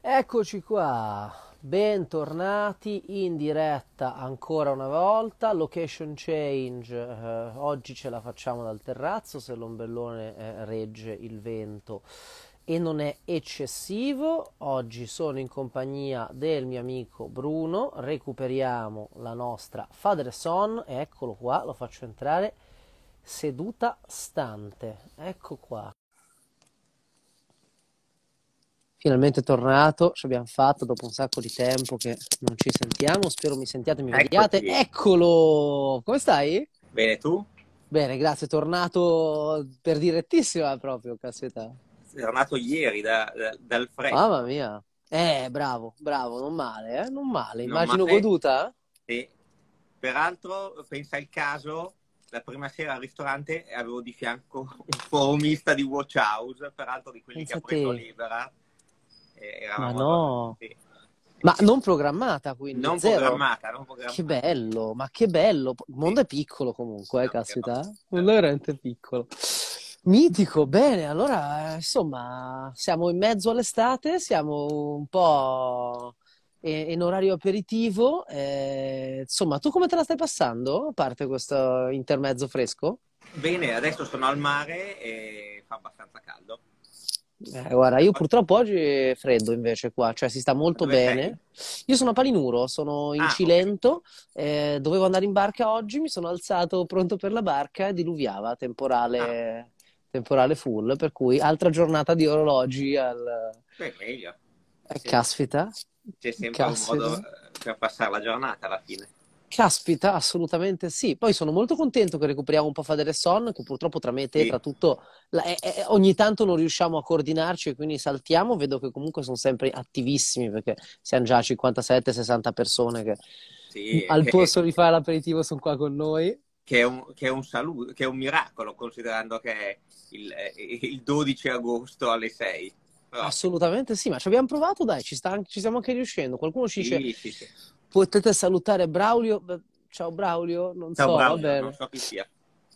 Eccoci qua, bentornati in diretta ancora una volta, location change, eh, oggi ce la facciamo dal terrazzo se l'ombrellone eh, regge il vento. E non è eccessivo, oggi sono in compagnia del mio amico Bruno, recuperiamo la nostra Father Son, eccolo qua, lo faccio entrare, seduta stante, ecco qua. Finalmente tornato, ci abbiamo fatto dopo un sacco di tempo che non ci sentiamo. Spero mi sentiate, mi vediate. Eccolo! Come stai? Bene, tu? Bene, grazie. Tornato per direttissima proprio, caspita. Sei tornato ieri da- da- dal freddo. Mamma mia. Eh, bravo, bravo, non male, eh? Non male. Non Immagino male. goduta? E peraltro, pensa il caso, la prima sera al ristorante avevo di fianco un forumista di Watch House, peraltro di quelli Pensa che ha preso libera. Ma no. sì. Ma non programmata, quindi Non zero. programmata, non programmata. Che bello, ma che bello. Il mondo è piccolo comunque, eh, No, caspita. Il mondo è veramente piccolo. Mitico, bene, allora, eh, insomma, siamo in mezzo all'estate, siamo un po' in orario aperitivo. eh, insomma, tu come te la stai passando, a parte questo intermezzo fresco? Bene, adesso sono al mare e fa abbastanza caldo. Eh, guarda, io purtroppo oggi è freddo invece qua, cioè si sta molto Dove bene. Io sono a Palinuro, sono in Ah. Cilento, eh, dovevo andare in barca oggi, mi sono alzato pronto per la barca e diluviava, temporale, temporale full, per cui altra giornata di orologi al... Beh, meglio. eh, Sì. caspita, C'è sempre un caspita. modo eh, per passare la giornata alla fine. Caspita, assolutamente sì. Poi sono molto contento che recuperiamo un po' Fadere Son, che purtroppo tra me e te, Sì. tra tutto, la- eh, eh, ogni tanto non riusciamo a coordinarci e quindi saltiamo. Vedo che comunque sono sempre attivissimi perché siamo già 57-60 persone che Sì, al che- posto di fare l'aperitivo sono qua con noi. che è un, che è un saluto, che è un miracolo, considerando che è il, eh, il 12 agosto alle 6. Però, Assolutamente sì, ma ci abbiamo provato, dai, ci, sta- ci stiamo anche riuscendo. Qualcuno ci dice, sì. Potete salutare Braulio? Ciao Braulio, non Ciao, so, bravo, va bene. non so chi sia.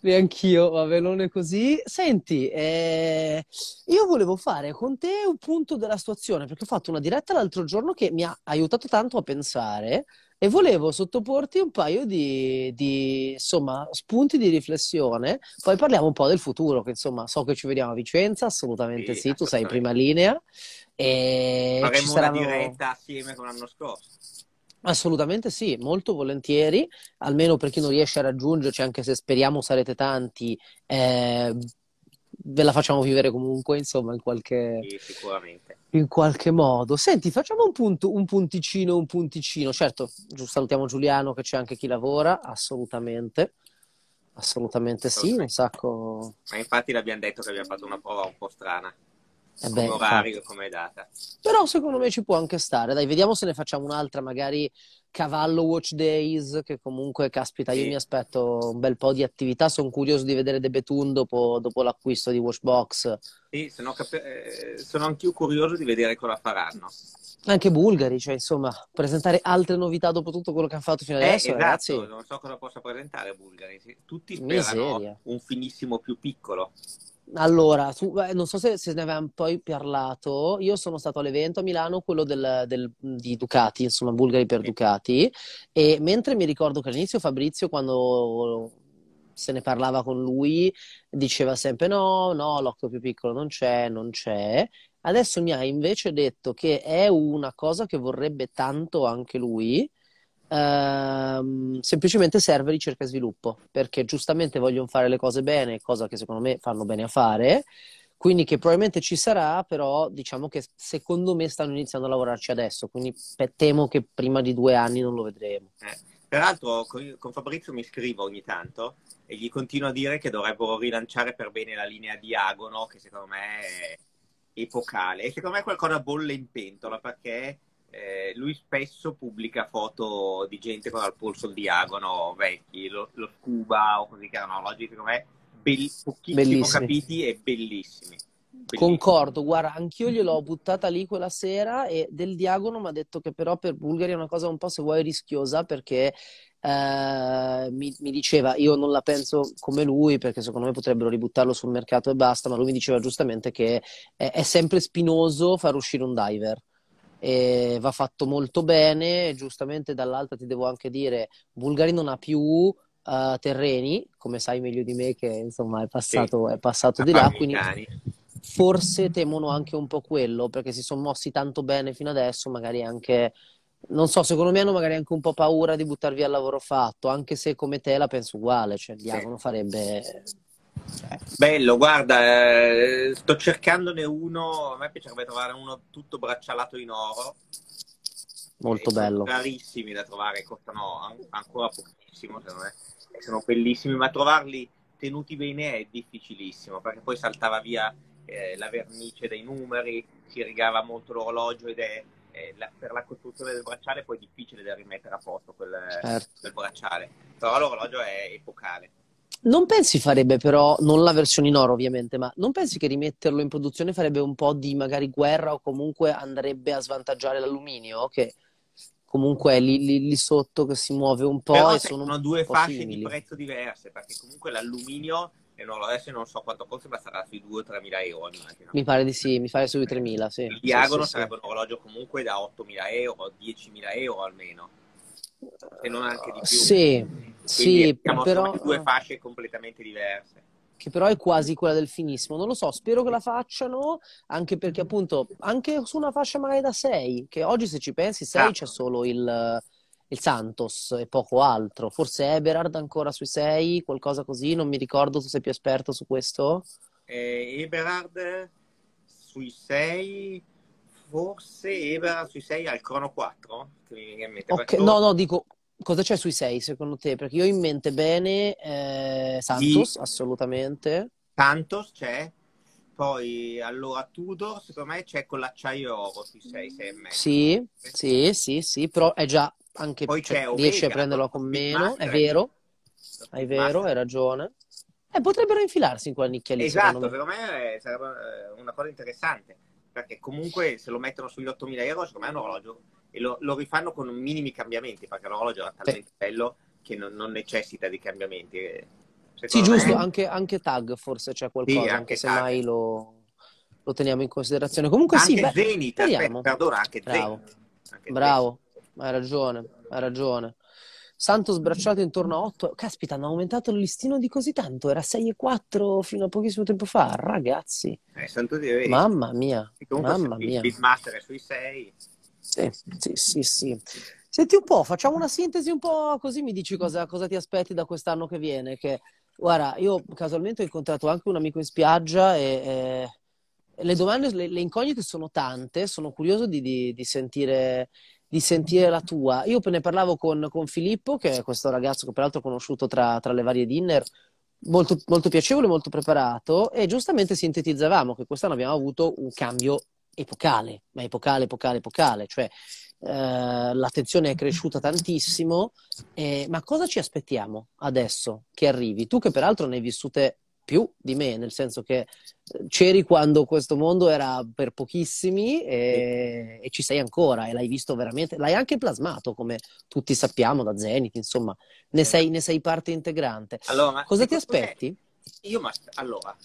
Neanch'io, va bene così. Senti, eh, io volevo fare con te un punto della situazione, perché ho fatto una diretta l'altro giorno che mi ha aiutato tanto a pensare e volevo sottoporti un paio di, di, insomma, spunti di riflessione. Poi parliamo un po' del futuro, che insomma, so che ci vediamo a Vicenza, assolutamente Sì, sì, tu sei in prima linea e Faremo una saranno... diretta assieme con l'anno scorso. Assolutamente sì, molto volentieri, almeno per chi non riesce a raggiungerci, anche se speriamo sarete tanti, eh, ve la facciamo vivere comunque, insomma, in qualche, Sì, sicuramente. in qualche modo. Senti, facciamo un punto, un punticino, un punticino. Certo, salutiamo Giuliano che c'è anche chi lavora, assolutamente, assolutamente sì, un sacco. Ma infatti l'abbiamo detto che abbiamo fatto una prova un po' strana. Eh Come beh, orario e infatti. come data. Però secondo me ci può anche stare. Dai, vediamo se ne facciamo un'altra, magari cavallo Watch Days, che comunque, caspita, io Sì. mi aspetto un bel po' di attività. Sono curioso di vedere The Betun dopo, dopo l'acquisto di Watchbox. Sì, sono, cap- eh, sono anch'io curioso di vedere cosa faranno. Anche Bulgari, cioè insomma, presentare altre novità dopo tutto quello che hanno fatto fino Eh, adesso, esatto, ragazzi. non so cosa possa presentare Bulgari. Tutti sperano Miseria. un finissimo più piccolo. Allora, tu- eh, non so se, se ne avevamo poi parlato. Io sono stato all'evento a Milano, quello del- del- di Ducati, insomma, Bulgari per. Ducati. E mentre mi ricordo che all'inizio Fabrizio, quando se ne parlava con lui, diceva sempre: No, no, l'occhio più piccolo non c'è, non c'è. Adesso mi ha invece detto che è una cosa che vorrebbe tanto anche lui. Ehm, semplicemente serve ricerca e sviluppo perché giustamente vogliono fare le cose bene, cosa che secondo me fanno bene a fare. Quindi che probabilmente ci sarà, però diciamo che secondo me stanno iniziando a lavorarci adesso, quindi temo che prima di due anni non lo vedremo. Eh, Peraltro con, con Fabrizio mi scrivo ogni tanto e gli continuo a dire che dovrebbero rilanciare per bene la linea Diagono, che secondo me è epocale. E secondo me qualcosa bolle in pentola perché eh, lui spesso pubblica foto di gente con al polso il diagono vecchi, lo, lo scuba o così che erano orologi, secondo me bell- pochissimo Bellissimi. capiti e bellissimi. Bellissimi. Concordo, guarda, anch'io gliel'ho buttata lì quella sera e del Diagono mi ha detto che però per Bulgari è una cosa un po' se vuoi rischiosa perché eh, mi, mi diceva io non la penso come lui perché secondo me potrebbero ributtarlo sul mercato e basta, ma lui mi diceva giustamente che è, è sempre spinoso far uscire un diver. E va fatto molto bene. Giustamente dall'altra ti devo anche dire, Bulgari non ha più uh, terreni, come sai meglio di me che insomma è passato, sì. è passato di là, quindi forse temono anche un po' quello perché si sono mossi tanto bene fino adesso, magari anche non so, secondo me hanno magari anche un po' paura di buttar via il lavoro fatto, anche se come te la penso uguale, cioè Diagono sì. farebbe Bello, guarda, eh, sto cercandone uno, a me piacerebbe trovare uno tutto braccialato in oro. Molto e bello. Sono rarissimi da trovare, costano ancora pochissimo, secondo me. Sono bellissimi, ma trovarli tenuti bene è difficilissimo, perché poi saltava via eh, la vernice dei numeri, si rigava molto l'orologio ed è eh, la, per la costruzione del bracciale poi è difficile da rimettere a posto quel, certo. quel bracciale. Però l'orologio è epocale. Non pensi farebbe però, non la versione in oro ovviamente, ma non pensi che rimetterlo in produzione farebbe un po' di magari guerra o comunque andrebbe a svantaggiare l'alluminio? Che comunque è lì, lì, lì sotto che si muove un po' però e sono, sono due fasce simili. di prezzo diverse, perché comunque l'alluminio, e non, adesso non so quanto costa, ma sarà sui 2-3 mila euro. Immagino. Mi pare di sì, mi pare sui 3 mila, sì. Il diagono sì, sì, sarebbe un orologio comunque da 8 mila euro, 10 mila euro almeno, se non anche di più. Sì sì, diciamo, però... due fasce completamente diverse. Che però è quasi quella del finissimo. Non lo so, spero che la facciano, anche perché appunto, anche su una fascia magari da 6, che oggi se ci pensi 6 ah. c'è solo il, il, Santos e poco altro. Forse Eberhard ancora sui 6, qualcosa così, non mi ricordo, tu sei più esperto su questo? Eh, Eberhard sui 6, forse Eberhard sui 6 al crono 4, che mi viene in mente. Okay, no, no, dico Cosa c'è sui sei secondo te? Perché io ho in mente bene eh, Santos, sì. assolutamente. Santos c'è, poi allora Tudor secondo me c'è con l'acciaio oro sui 6, 6 e mezzo. Sì, sì, sì, sì, però è già anche poi cioè, Omega, riesce a prenderlo con meno, è vero, è vero, hai ragione. Eh, potrebbero infilarsi in quella nicchia lì. Esatto, secondo me, secondo me sarebbe eh, una cosa interessante, perché comunque se lo mettono sugli 8.000 euro, secondo me è un orologio e lo, lo rifanno con minimi cambiamenti perché l'orologio è talmente sì. bello che non, non, necessita di cambiamenti. Secondo sì, giusto, anche, anche, tag forse c'è qualcosa, sì, anche, se mai lo, lo, teniamo in considerazione. Comunque anche sì, beh, Zenith, aspetta, perdona, anche Bravo, Zenith. Anche Bravo. hai ragione, hai ragione. Santos bracciato intorno a 8. Caspita, hanno aumentato il listino di così tanto. Era 6,4 fino a pochissimo tempo fa. Ragazzi, eh, mamma mia, mamma mia. Il Beatmaster è sui 6. Sì, sì, sì, sì. Senti un po', facciamo una sintesi un po' così mi dici cosa, cosa ti aspetti da quest'anno che viene. Che, guarda, io casualmente ho incontrato anche un amico in spiaggia e, e le domande, le, le, incognite sono tante, sono curioso di, di, di, sentire, di, sentire, la tua. Io ne parlavo con, con, Filippo, che è questo ragazzo che peraltro ho conosciuto tra, tra le varie dinner, molto, molto piacevole, molto preparato e giustamente sintetizzavamo che quest'anno abbiamo avuto un cambio epocale, ma epocale, epocale, epocale, cioè eh, l'attenzione è cresciuta tantissimo, eh, ma cosa ci aspettiamo adesso che arrivi? Tu che peraltro ne hai vissute più di me, nel senso che eh, c'eri quando questo mondo era per pochissimi e, e, ci sei ancora e l'hai visto veramente, l'hai anche plasmato come tutti sappiamo da Zenith, insomma, ne sei, ne sei parte integrante. Allora, Cosa ti aspetti? Io, ma, allora,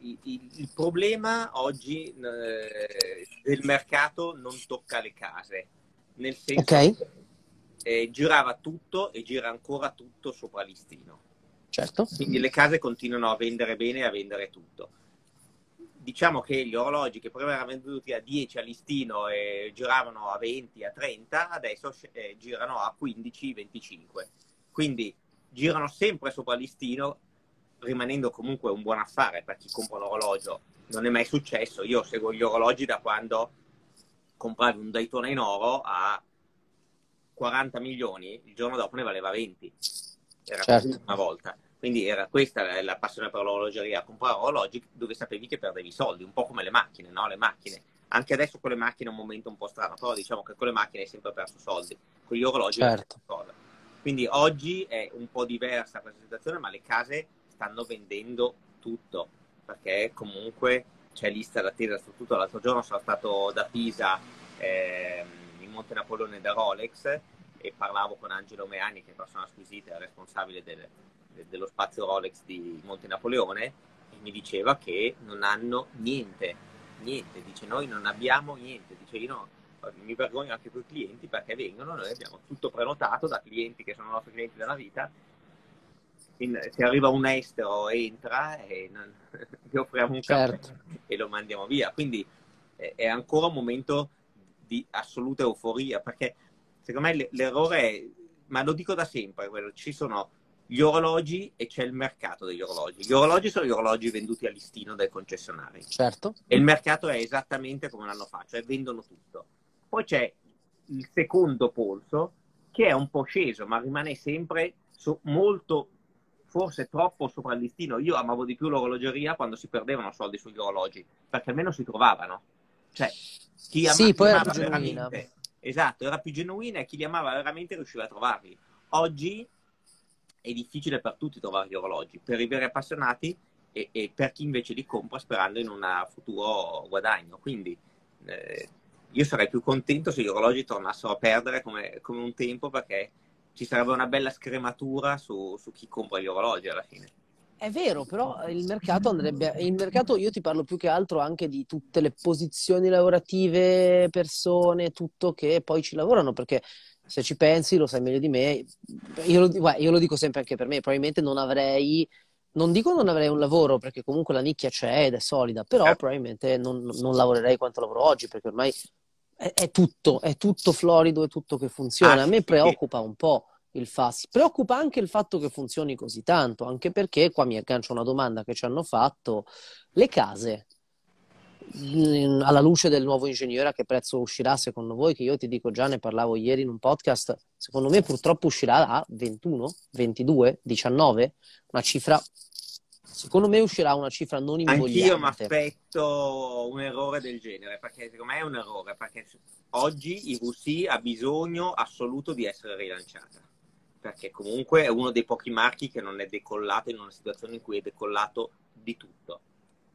il, il, problema oggi eh, del mercato non tocca le case, nel senso okay. che eh, girava tutto e gira ancora tutto sopra listino. Certo. Quindi le case continuano a vendere bene e a vendere tutto. Diciamo che gli orologi che prima erano venduti a 10 a listino e giravano a 20, a 30, adesso eh, girano a 15, 25. Quindi girano sempre sopra listino rimanendo comunque un buon affare per chi compra un orologio. Non è mai successo. Io seguo gli orologi da quando compravi un Daytona in oro a 40 milioni, il giorno dopo ne valeva 20. Era certo. una volta. Quindi era questa la passione per l'orologeria, comprare orologi dove sapevi che perdevi soldi, un po' come le macchine, no? Le macchine. Anche adesso con le macchine è un momento un po' strano, però diciamo che con le macchine hai sempre perso soldi. Con gli orologi certo. Quindi oggi è un po' diversa questa situazione, ma le case stanno vendendo tutto, perché comunque c'è lista d'attesa su tutto. L'altro giorno sono stato da Pisa eh, in Monte Napoleone da Rolex e parlavo con Angelo Meani, che è persona squisita responsabile del, de, dello spazio Rolex di Monte Napoleone, e mi diceva che non hanno niente, niente, dice noi non abbiamo niente, dice io no, mi vergogno anche con i clienti perché vengono, noi abbiamo tutto prenotato da clienti che sono nostri clienti della vita. In, se arriva un estero entra e non, gli offriamo un certo. e lo mandiamo via. Quindi è, è ancora un momento di assoluta euforia perché secondo me l'errore è, ma lo dico da sempre, ci sono gli orologi e c'è il mercato degli orologi. Gli orologi sono gli orologi venduti a listino dai concessionari. Certo. E il mercato è esattamente come un anno fa, cioè vendono tutto. Poi c'è il secondo polso che è un po' sceso, ma rimane sempre so- molto, forse troppo sopra il listino. Io amavo di più l'orologeria quando si perdevano soldi sugli orologi, perché almeno si trovavano. Cioè, chi amava, sì, poi era più genuina. Esatto, era più genuina e chi li amava veramente riusciva a trovarli. Oggi è difficile per tutti trovare gli orologi, per i veri appassionati e, e per chi invece li compra sperando in un futuro guadagno. Quindi eh, io sarei più contento se gli orologi tornassero a perdere come, come un tempo perché ci sarebbe una bella scrematura su, su chi compra gli orologi alla fine. È vero, però il mercato andrebbe. Il mercato, io ti parlo più che altro anche di tutte le posizioni lavorative, persone, tutto che poi ci lavorano, perché se ci pensi, lo sai meglio di me, io lo, guarda, io lo dico sempre anche per me, probabilmente non avrei, non dico non avrei un lavoro, perché comunque la nicchia c'è ed è solida, però eh. probabilmente non, non, lavorerei quanto lavoro oggi, perché ormai è, è, tutto, è tutto florido, è tutto che funziona. Ah, A me preoccupa un po' il FAS, preoccupa anche il fatto che funzioni così tanto, anche perché qua mi aggancio una domanda che ci hanno fatto, le case alla luce del nuovo ingegnere a che prezzo uscirà secondo voi? Che io ti dico già, ne parlavo ieri in un podcast, secondo me purtroppo uscirà a 21, 22, 19, una cifra secondo me uscirà una cifra non invogliante. Anch'io mi aspetto un errore del genere, perché secondo me è un errore, perché oggi il VC ha bisogno assoluto di essere rilanciata, perché comunque è uno dei pochi marchi che non è decollato in una situazione in cui è decollato di tutto.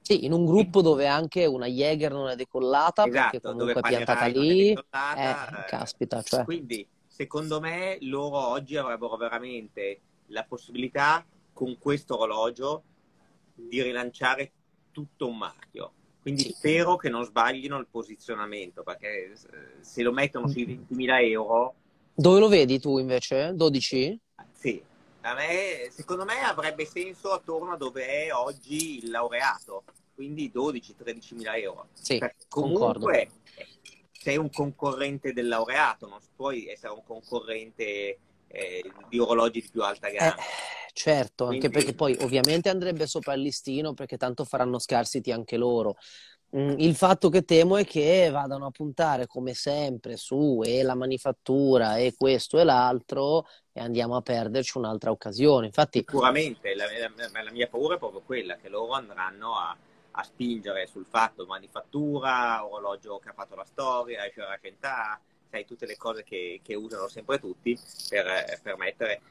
Sì, in un gruppo dove anche una Jäger non è decollata, esatto, perché comunque è piantata lì. Eh, eh, caspita, cioè. Quindi, secondo me, loro oggi avrebbero veramente la possibilità, con questo orologio, di rilanciare tutto un marchio. Quindi sì. spero che non sbaglino il posizionamento, perché se lo mettono sui 20.000 euro... Dove lo vedi tu invece? 12? Sì, me, secondo me avrebbe senso attorno a dove è oggi il laureato, quindi 12-13 mila euro. Sì, comunque sei un concorrente del laureato, non puoi essere un concorrente eh, di orologi di più alta gamma. Eh, certo, quindi... anche perché poi ovviamente andrebbe sopra il listino perché tanto faranno scarsiti anche loro. Mm, il fatto che temo è che vadano a puntare come sempre su e la manifattura e questo e l'altro e andiamo a perderci un'altra occasione. Infatti, Sicuramente, la, la, la mia paura è proprio quella, che loro andranno a, a spingere sul fatto manifattura, orologio che ha fatto la storia, esce la centà, sai, tutte le cose che, che usano sempre tutti per, per mettere...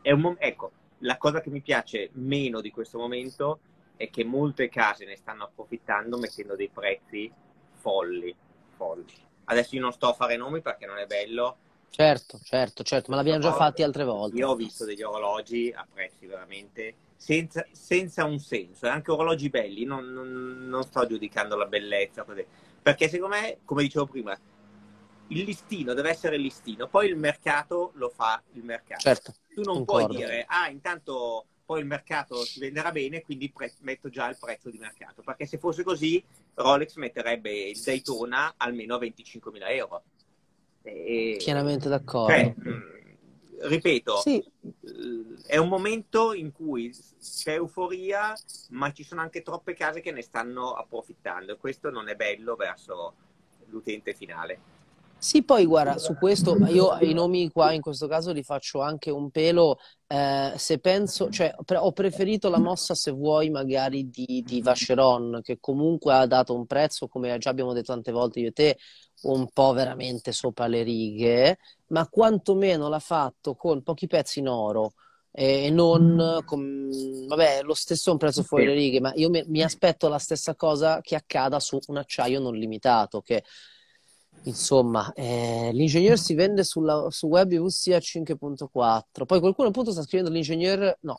È un, ecco, la cosa che mi piace meno di questo momento è che molte case ne stanno approfittando mettendo dei prezzi folli, folli. Adesso io non sto a fare nomi perché non è bello. Certo, certo, certo, ma l'abbiamo già fatti altre volte. Io ho visto degli orologi a prezzi veramente senza, senza un senso, e anche orologi belli, non, non, non sto giudicando la bellezza, così. perché secondo me, come dicevo prima, il listino deve essere il listino, poi il mercato lo fa il mercato. Certo, tu non concordo. puoi dire, ah, intanto poi il mercato si venderà bene, quindi pre- metto già il prezzo di mercato. Perché se fosse così, Rolex metterebbe il Daytona almeno a 25.000 euro. E, Pienamente d'accordo. Cioè, mm, ripeto, sì. è un momento in cui c'è euforia, ma ci sono anche troppe case che ne stanno approfittando e questo non è bello verso l'utente finale. Sì, poi guarda, su questo io i nomi qua in questo caso li faccio anche un pelo, eh, se penso, cioè ho preferito la mossa se vuoi magari di, di Vacheron, che comunque ha dato un prezzo, come già abbiamo detto tante volte io e te, un po' veramente sopra le righe, ma quantomeno l'ha fatto con pochi pezzi in oro e non con, vabbè, lo stesso è un prezzo fuori le righe, ma io mi, mi aspetto la stessa cosa che accada su un acciaio non limitato, che Insomma, eh, l'ingegnere si vende sulla, su web IVC a 5.4. Poi qualcuno appunto sta scrivendo l'ingegnere, no,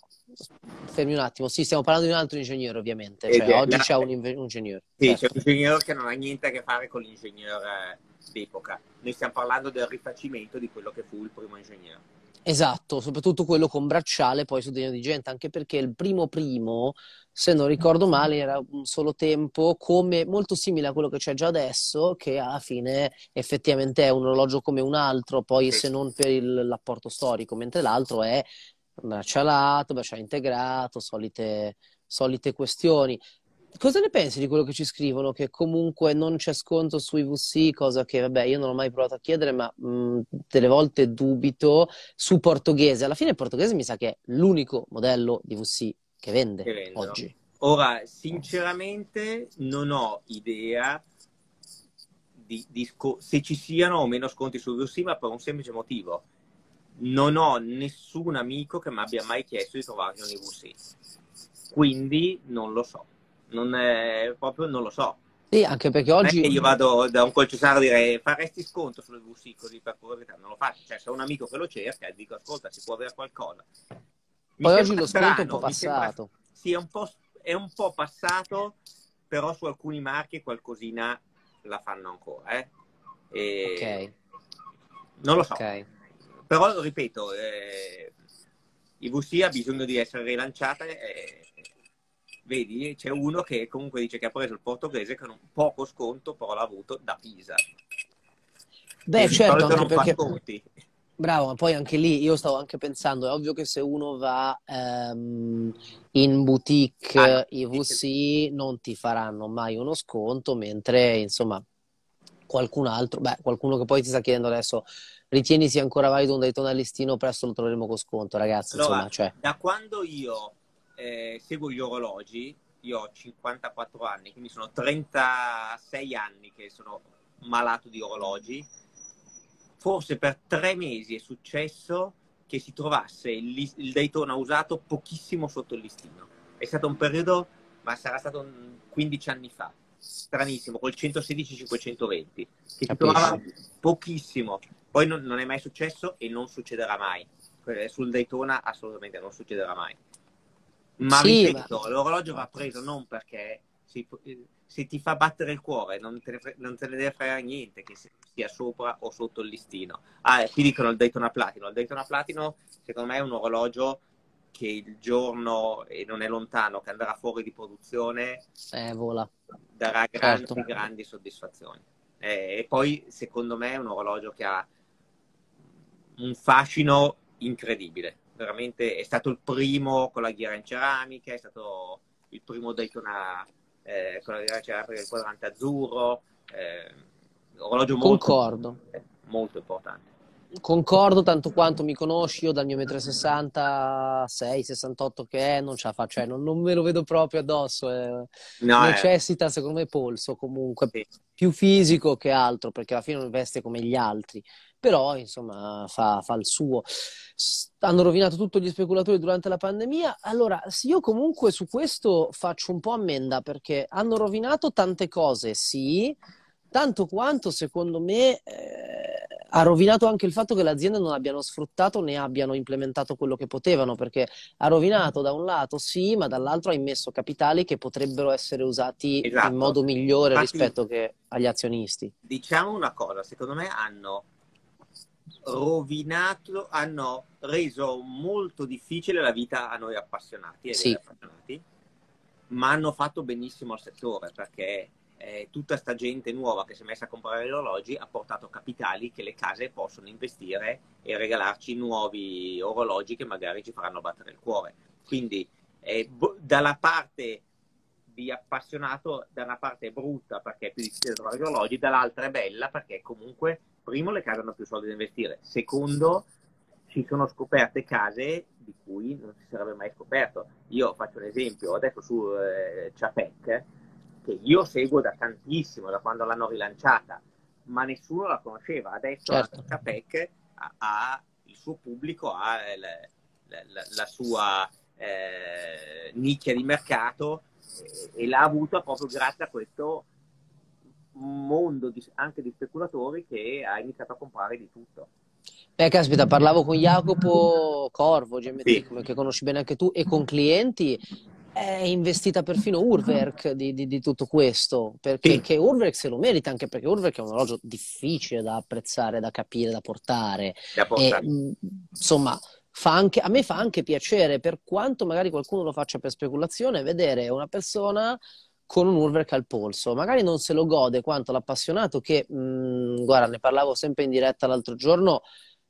fermi un attimo, sì, stiamo parlando di un altro ingegnere ovviamente, cioè, oggi la... c'è un, inve- un, ingegnere. Sì, certo. c'è un ingegnere che non ha niente a che fare con l'ingegnere d'epoca, noi stiamo parlando del rifacimento di quello che fu il primo ingegnere. Esatto, soprattutto quello con bracciale poi su degno di gente, anche perché il primo primo, se non ricordo male, era un solo tempo, come molto simile a quello che c'è già adesso, che alla fine effettivamente è un orologio come un altro, poi se non per il, l'apporto storico, mentre l'altro è braccialato, bracciale integrato, solite, solite questioni. Cosa ne pensi di quello che ci scrivono? Che comunque non c'è sconto sui VC, cosa che vabbè io non ho mai provato a chiedere, ma mh, delle volte dubito su portoghese. Alla fine il portoghese mi sa che è l'unico modello di VC che vende che oggi. Ora, sinceramente non ho idea di, di se ci siano o meno sconti su VC, ma per un semplice motivo. Non ho nessun amico che mi abbia mai chiesto di trovare un VC. Quindi non lo so non è, proprio non lo so. Sì, anche perché oggi... io vado da un concessionario a dire faresti sconto sulle VC così per curiosità, non lo faccio. Cioè, se ho un amico che lo cerca, dico ascolta, si può avere qualcosa. Poi oggi lo strano, sconto è un po' passato. Sembra, sì, è un po', è un po' passato, però su alcuni marchi qualcosina la fanno ancora. Eh? E... Ok. Non lo so. Okay. Però, ripeto, eh, i VC ha bisogno di essere rilanciata e vedi, c'è uno che comunque dice che ha preso il portoghese con un poco sconto, però l'ha avuto da Pisa. Beh, e certo, anche perché... Bravo, ma poi anche lì io stavo anche pensando, è ovvio che se uno va um, in boutique ah, IVC non ti faranno mai uno sconto, mentre insomma qualcun altro, beh, qualcuno che poi ti sta chiedendo adesso, ritieni sia ancora valido un Daytona listino, presto lo troveremo con sconto, ragazzi. Allora, insomma, cioè... Da quando io eh, seguo gli orologi, io ho 54 anni, quindi sono 36 anni che sono malato di orologi. Forse per tre mesi è successo che si trovasse il, il Daytona usato pochissimo sotto il listino. È stato un periodo, ma sarà stato 15 anni fa, stranissimo, col 116-520, che si trovava pochissimo. Poi non, non, è mai successo e non succederà mai. Sul Daytona assolutamente non succederà mai. Ma sì, ripeto, ma... l'orologio va preso non perché si, se ti fa battere il cuore non te, ne, non te ne deve fare niente che sia sopra o sotto il listino. Ah, qui dicono il Daytona Platino. Il Daytona Platino secondo me è un orologio che il giorno, e non è lontano, che andrà fuori di produzione, eh, vola. darà grandi, certo. grandi soddisfazioni. Eh, e poi secondo me è un orologio che ha un fascino incredibile veramente è stato il primo con la ghiera in ceramica, è stato il primo Daytona eh, con la ghiera in ceramica del quadrante azzurro, eh, orologio molto, Concordo. Eh, molto importante. Concordo tanto quanto mi conosci, io dal mio 1,66 68 che è, non ce la faccio, cioè non, non, me lo vedo proprio addosso. Eh. No, eh. necessita, secondo me, polso comunque, sì. più fisico che altro, perché alla fine non veste come gli altri però insomma fa, fa, il suo. Hanno rovinato tutti gli speculatori durante la pandemia. Allora, io comunque su questo faccio un po' ammenda perché hanno rovinato tante cose, sì, tanto quanto secondo me eh, ha rovinato anche il fatto che le aziende non abbiano sfruttato né abbiano implementato quello che potevano, perché ha rovinato da un lato sì, ma dall'altro ha immesso capitali che potrebbero essere usati esatto. in modo migliore Infatti, rispetto che agli azionisti. Diciamo una cosa, secondo me hanno rovinato, hanno reso molto difficile la vita a noi appassionati, sì. appassionati ma hanno fatto benissimo al settore perché eh, tutta sta gente nuova che si è messa a comprare gli orologi ha portato capitali che le case possono investire e regalarci nuovi orologi che magari ci faranno battere il cuore. Quindi eh, dalla parte di appassionato, da una parte è brutta perché è più difficile trovare gli orologi, dall'altra è bella perché comunque primo le case hanno più soldi da investire, secondo ci sono scoperte case di cui non si sarebbe mai scoperto. Io faccio un esempio, adesso su eh, Chapec, che io seguo da tantissimo, da quando l'hanno rilanciata, ma nessuno la conosceva. Adesso certo. Chapec ha, ha, il suo pubblico, ha la, la, la sua eh, nicchia di mercato e, e l'ha avuta proprio grazie a questo mondo di, anche di speculatori che ha iniziato a comprare di tutto. Beh, caspita, parlavo con Jacopo Corvo, GMT, Sì. che conosci bene anche tu, e con clienti. È investita perfino Urwerk di, di- di tutto questo, perché Sì. che Urwerk se lo merita, anche perché Urwerk è un orologio difficile da apprezzare, da capire, da portare. da E portare. mh, insomma, fa anche, a me fa anche piacere, per quanto magari qualcuno lo faccia per speculazione, vedere una persona con un Urwerk al polso. Magari non se lo gode quanto l'appassionato che, mh, guarda, ne parlavo sempre in diretta l'altro giorno.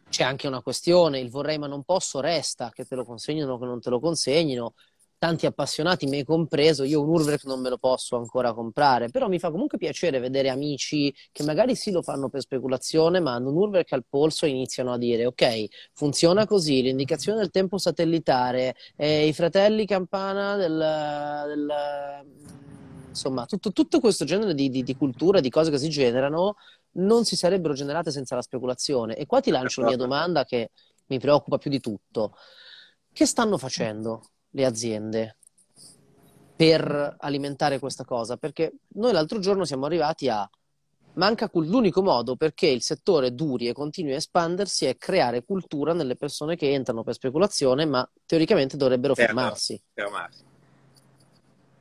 C'è anche una questione, il vorrei ma non posso resta, che te lo consegnino o che non te lo consegnino. Tanti appassionati, me compreso, io un Urwerk non me lo posso ancora comprare, però mi fa comunque piacere vedere amici che magari sì lo fanno per speculazione, ma hanno un Urwerk al polso e iniziano a dire, ok, funziona così, l'indicazione del tempo satellitare, eh, i fratelli campana del, del- insomma, tutto, tutto questo genere di, di- di cultura, di cose che si generano, non si sarebbero generate senza la speculazione. E qua ti lancio la mia domanda che mi preoccupa più di tutto. Che stanno facendo le aziende per alimentare questa cosa? Perché noi l'altro giorno siamo arrivati a manca l'unico modo perché il settore duri e continui a espandersi è creare cultura nelle persone che entrano per speculazione, ma teoricamente dovrebbero Certo. fermarsi. fermarsi.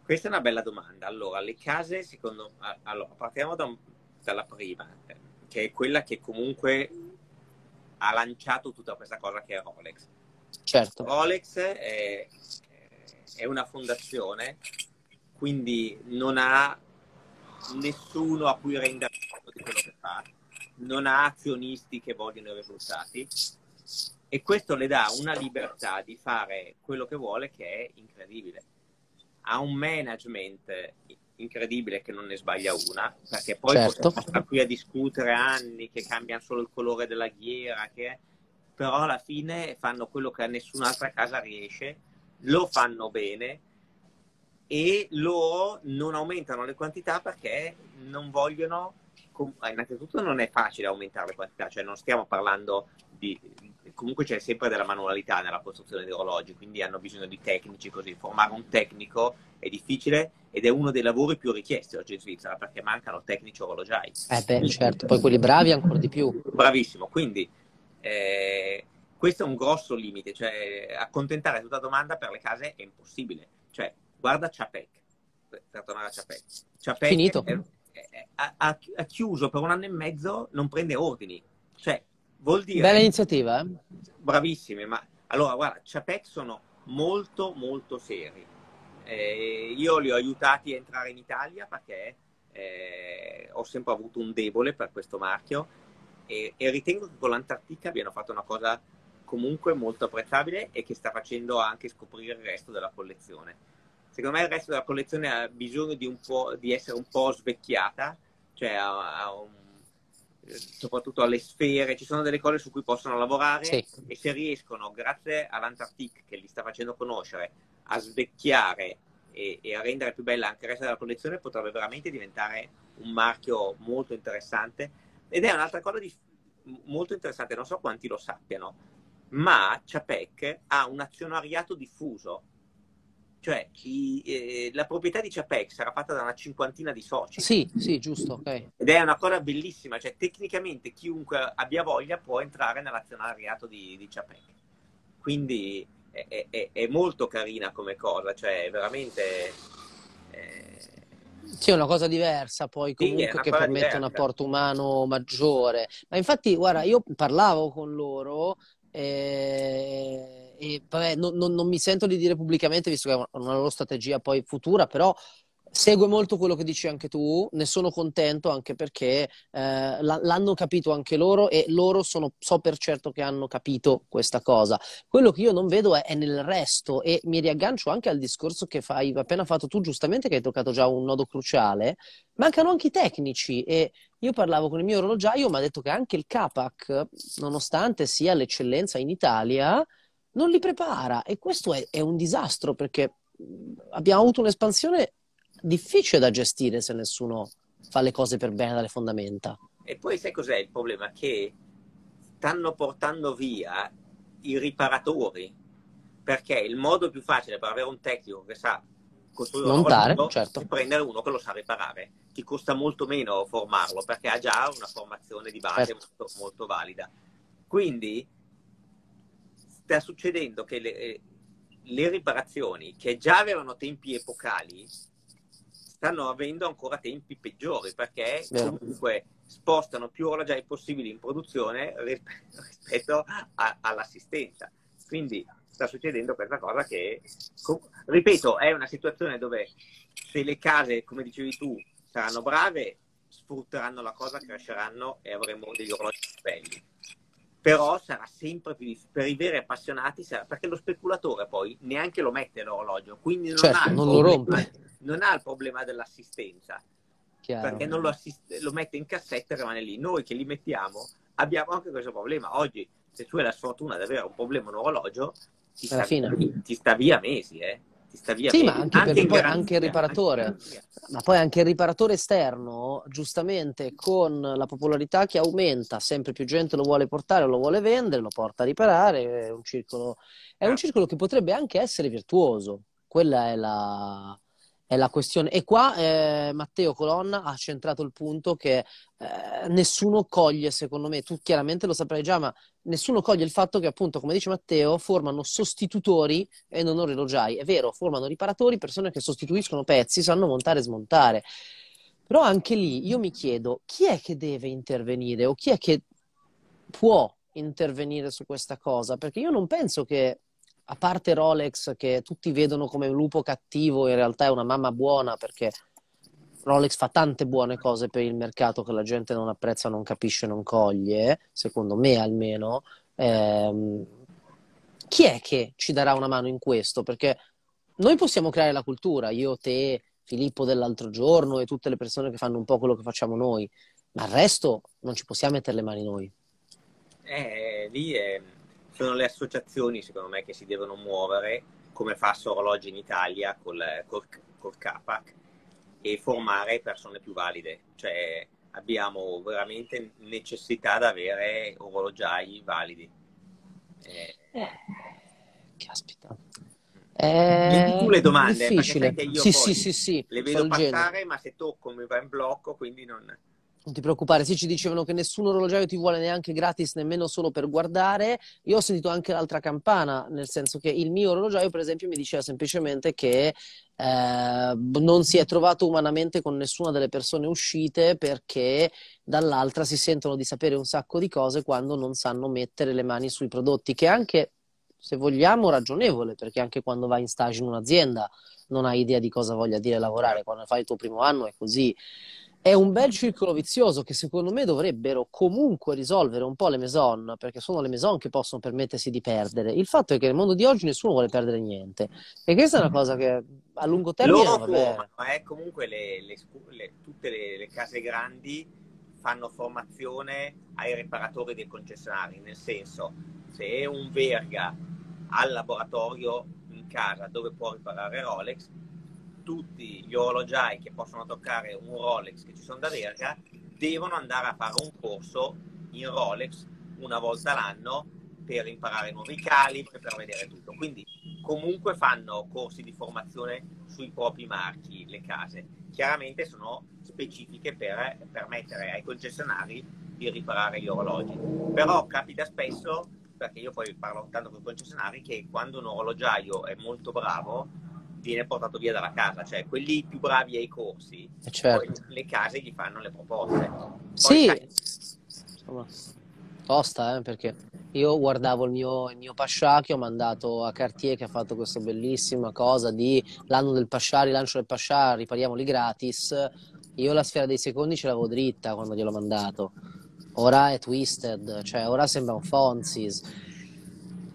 Questa è una bella domanda. Allora, le case, secondo allora, partiamo da dalla prima, che è quella che comunque ha lanciato tutta questa cosa che è Rolex. Certo, Rolex è, è una fondazione, quindi non ha nessuno a cui rendere conto di quello che fa, non ha azionisti che vogliono i risultati e questo le dà una libertà di fare quello che vuole che è incredibile. Ha un management incredibile che non ne sbaglia una, perché poi Certo. stare qui a discutere anni che cambiano solo il colore della ghiera, che però alla fine fanno quello che a nessun'altra casa riesce, lo fanno bene e loro non aumentano le quantità perché non vogliono, eh, innanzitutto non è facile aumentare le quantità, cioè non stiamo parlando di, comunque c'è sempre della manualità nella costruzione di orologi, quindi hanno bisogno di tecnici così, formare un tecnico è difficile ed è uno dei lavori più richiesti oggi in Svizzera perché mancano tecnici orologiai. eh beh, certo, poi quelli bravi ancora di più. Bravissimo, quindi eh, questo è un grosso limite, cioè accontentare tutta domanda per le case è impossibile. Cioè, guarda Chapek, per tornare a Chapek. Chapek Finito. è- è- ha, ha- chiuso per un anno e mezzo, non prende ordini. Cioè, vuol dire... Bella iniziativa, eh? Bravissime, ma allora guarda, Chapek sono molto molto seri. Eh, io li ho aiutati a entrare in Italia perché eh, ho sempre avuto un debole per questo marchio e, e ritengo che con l'Antartica abbiano fatto una cosa comunque molto apprezzabile e che sta facendo anche scoprire il resto della collezione. Secondo me il resto della collezione ha bisogno di, un po', di essere un po' svecchiata, cioè ha- ha un- soprattutto alle sfere, ci sono delle cose su cui possono lavorare Sì. e se riescono, grazie all'Antarctic che li sta facendo conoscere, a svecchiare e, e a rendere più bella anche il resto della collezione, potrebbe veramente diventare un marchio molto interessante. Ed è un'altra cosa di- molto interessante, non so quanti lo sappiano, ma Chapek ha un azionariato diffuso. Cioè, i- eh, la proprietà di Chapek sarà fatta da una cinquantina di soci. Sì, sì, giusto, ok. Ed è una cosa bellissima, cioè tecnicamente chiunque abbia voglia può entrare nell'azionariato di, di Chapek. Quindi è, è- è- molto carina come cosa, cioè veramente... eh, Sì, è una cosa diversa poi Sì, comunque una che permette un diversa. apporto umano maggiore. Ma infatti, guarda, io parlavo con loro eh, e vabbè, non, non- non mi sento di dire pubblicamente, visto che è una loro strategia poi futura, però segue molto quello che dici anche tu, ne sono contento anche perché eh, l'hanno capito anche loro e loro sono, so per certo che hanno capito questa cosa. Quello che io non vedo è, è nel resto e mi riaggancio anche al discorso che fai appena fatto tu, giustamente, che hai toccato già un nodo cruciale. Mancano anche i tecnici e io parlavo con il mio orologiaio, mi ha detto che anche il Capac, nonostante sia l'eccellenza in Italia, non li prepara e questo è, è un disastro perché mh, abbiamo avuto un'espansione difficile da gestire se nessuno fa le cose per bene dalle fondamenta. E poi sai cos'è il problema? Che stanno portando via i riparatori, perché il modo più facile per avere un tecnico che sa costruire un Montare, orologio certo. è prendere uno che lo sa riparare. Ti costa molto meno formarlo, perché ha già una formazione di base Certo. molto, molto valida. Quindi sta succedendo che le, eh, le riparazioni che già avevano tempi epocali stanno avendo ancora tempi peggiori perché comunque spostano più orologi possibili in produzione rispetto a, all'assistenza. Quindi sta succedendo questa cosa che, ripeto, è una situazione dove se le case, come dicevi tu, saranno brave, sfrutteranno la cosa, cresceranno e avremo degli orologi belli però sarà sempre più difficile per i veri appassionati sarà, perché lo speculatore poi neanche lo mette l'orologio quindi non, certo, ha, non lo rompe. non ha il problema dell'assistenza Chiaro. perché non lo, assist- lo mette in cassetta e rimane lì. Noi che li mettiamo abbiamo anche questo problema. Oggi se tu hai la sfortuna di avere un problema un orologio ti sta, ti sta via mesi eh ti sta via sì, ma anche, anche, poi, anche il riparatore, ma poi anche il riparatore esterno, giustamente con la popolarità che aumenta, sempre più gente lo vuole portare, lo vuole vendere, lo porta a riparare, è un circolo, è un circolo che potrebbe anche essere virtuoso. Quella è la, è la questione. E qua eh, Matteo Colonna ha centrato il punto che eh, nessuno coglie, secondo me, tu chiaramente lo saprai già, ma nessuno coglie il fatto che, appunto, come dice Matteo, formano sostitutori e non orologiai. È vero, formano riparatori, persone che sostituiscono pezzi, sanno montare e smontare. Però anche lì io mi chiedo chi è che deve intervenire o chi è che può intervenire su questa cosa? Perché io non penso che a parte Rolex che tutti vedono come un lupo cattivo, in realtà è una mamma buona perché Rolex fa tante buone cose per il mercato che la gente non apprezza, non capisce, non coglie, secondo me almeno. Ehm, chi è che ci darà una mano in questo? Perché noi possiamo creare la cultura, io, te, Filippo dell'altro giorno e tutte le persone che fanno un po' quello che facciamo noi, ma il resto non ci possiamo mettere le mani noi. Eh, lì è sono le associazioni, secondo me, che si devono muovere, come fa Sorologi in Italia col, col, col CAPAC, e formare persone più valide. Cioè, abbiamo veramente necessità di avere orologiai validi. Eh, eh, caspita. È tu le domande, difficile. sì, sì, sì, sì, le vedo passare, ma se tocco mi va in blocco, quindi non... Non ti preoccupare, sì, ci dicevano che nessun orologiaio ti vuole neanche gratis, nemmeno solo per guardare. Io ho sentito anche l'altra campana, nel senso che il mio orologiaio, per esempio, mi diceva semplicemente che eh, non si è trovato umanamente con nessuna delle persone uscite perché dall'altra si sentono di sapere un sacco di cose quando non sanno mettere le mani sui prodotti, che è anche, se vogliamo, ragionevole, perché anche quando vai in stage in un'azienda non hai idea di cosa voglia dire lavorare, quando fai il tuo primo anno è così è un bel circolo vizioso che secondo me dovrebbero comunque risolvere un po' le maison, perché sono le maison che possono permettersi di perdere. Il fatto è che nel mondo di oggi nessuno vuole perdere niente. E questa è una cosa che a lungo termine Loro formano, eh, comunque le, le, le, tutte le, case grandi fanno formazione ai riparatori dei concessionari, nel senso se un verga al laboratorio in casa dove può riparare Rolex, tutti gli orologiai che possono toccare un Rolex che ci sono da Verga devono andare a fare un corso in Rolex una volta l'anno per imparare nuovi calibri, per vedere tutto. Quindi comunque fanno corsi di formazione sui propri marchi, le case. Chiaramente sono specifiche per permettere ai concessionari di riparare gli orologi. Però capita spesso, perché io poi parlo tanto con i concessionari, che quando un orologiaio è molto bravo viene portato via dalla casa, cioè quelli più bravi ai corsi, eh, certo. le case gli fanno le proposte. Poi sì, insomma, tosta, eh, perché io guardavo il mio, il mio Pascià che ho mandato a Cartier che ha fatto questa bellissima cosa di l'anno del Pascià, rilancio del Pascià, ripariamoli gratis. Io la sfera dei secondi ce l'avevo dritta quando gliel'ho mandato. Ora è twisted, cioè ora sembra un Fonzis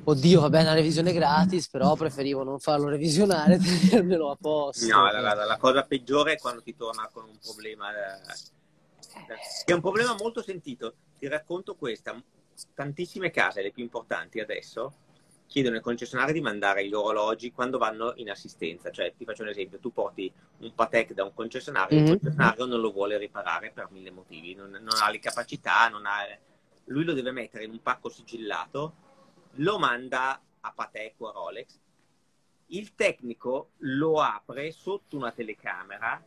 Oddio, vabbè, una revisione gratis, però preferivo non farlo revisionare, tenermelo a posto. No, la, la, la, cosa peggiore è quando ti torna con un problema. Eh, è un problema molto sentito. Ti racconto questa. Tantissime case, le più importanti adesso, chiedono ai concessionari di mandare gli orologi quando vanno in assistenza. Cioè, ti faccio un esempio, tu porti un Patek da un concessionario, mm-hmm. il concessionario non lo vuole riparare per mille motivi, non, non ha le capacità, ha... lui lo deve mettere in un pacco sigillato lo manda a Patek o a Rolex, il tecnico lo apre sotto una telecamera,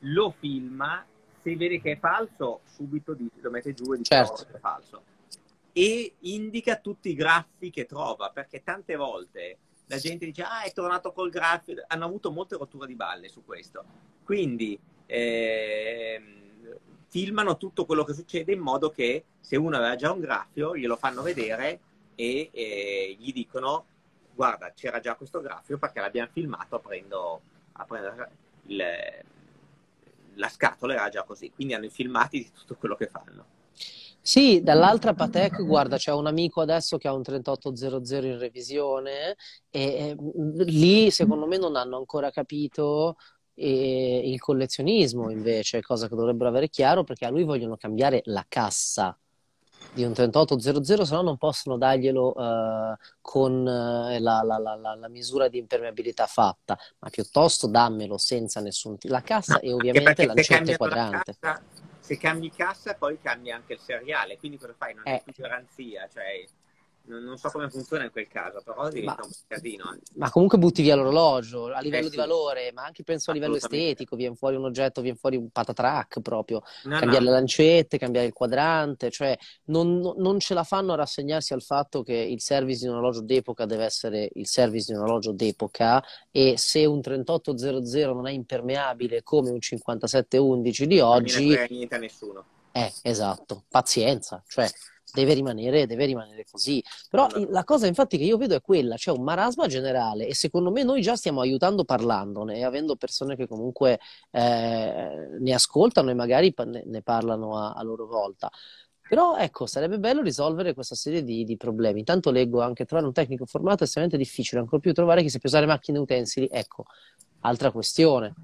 lo filma, se vede che è falso, subito lo mette giù e dice certo. che è falso. e indica tutti i graffi che trova, perché tante volte la gente dice ah è tornato col graffio, hanno avuto molte rotture di balle su questo. Quindi eh, filmano tutto quello che succede in modo che se uno aveva già un graffio glielo fanno vedere e eh, gli dicono guarda c'era già questo graffio perché l'abbiamo filmato aprendo, aprendo il, la scatola era già così, quindi hanno i filmati di tutto quello che fanno. Sì, dall'altra Patek, guarda, c'è un amico adesso che ha un 3800 in revisione e, e lì secondo me non hanno ancora capito e il collezionismo invece, cosa che dovrebbero avere chiaro perché a lui vogliono cambiare la cassa di un 3800, se no non possono darglielo uh, con uh, la, la, la, la, misura di impermeabilità fatta, ma piuttosto dammelo senza nessun... La cassa no, e ovviamente lancette quadrante. Cassa, se cambi cassa poi cambia anche il seriale, quindi cosa fai? Non è eh. più garanzia, cioè non, so come funziona in quel caso, però diventa ma, un casino. Eh. Ma comunque butti via l'orologio a livello eh, di valore, ma anche penso a livello estetico, viene fuori un oggetto, viene fuori un patatrack proprio, no, cambiare no. le lancette, cambiare il quadrante, cioè non, non, ce la fanno a rassegnarsi al fatto che il service di un orologio d'epoca deve essere il service di un orologio d'epoca e se un 3800 non è impermeabile come un 5711 di oggi... Non niente a nessuno. Eh, esatto, pazienza, cioè deve rimanere, deve rimanere così. Però la cosa infatti che io vedo è quella, c'è un marasma generale e secondo me noi già stiamo aiutando parlandone e avendo persone che comunque eh, ne ascoltano e magari ne, parlano a, a loro volta. Però ecco, sarebbe bello risolvere questa serie di, di, problemi. Intanto leggo anche trovare un tecnico formato è estremamente difficile, ancora più trovare chi sappia usare macchine utensili. Ecco, altra questione.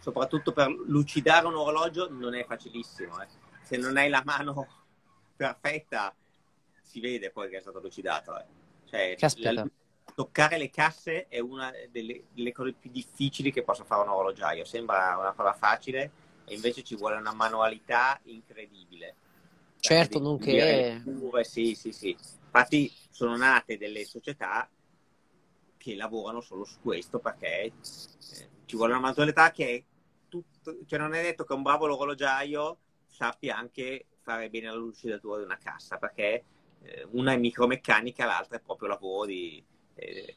Soprattutto per lucidare un orologio non è facilissimo. Eh. Se non hai la mano perfetta, si vede poi che è stato lucidato. Eh. Cioè, la, toccare le casse è una delle, delle, cose più difficili che possa fare un orologiaio. Sembra una cosa facile e invece ci vuole una manualità incredibile. Certo, nonché... Curve, sì, sì, sì. Infatti sono nate delle società che lavorano solo su questo perché eh, ci vuole una manualità che è tutto, cioè non è detto che un bravo orologiaio sappia anche fare bene la lucidatura di una cassa, perché eh, una è micromeccanica, l'altra è proprio lavoro di... Eh,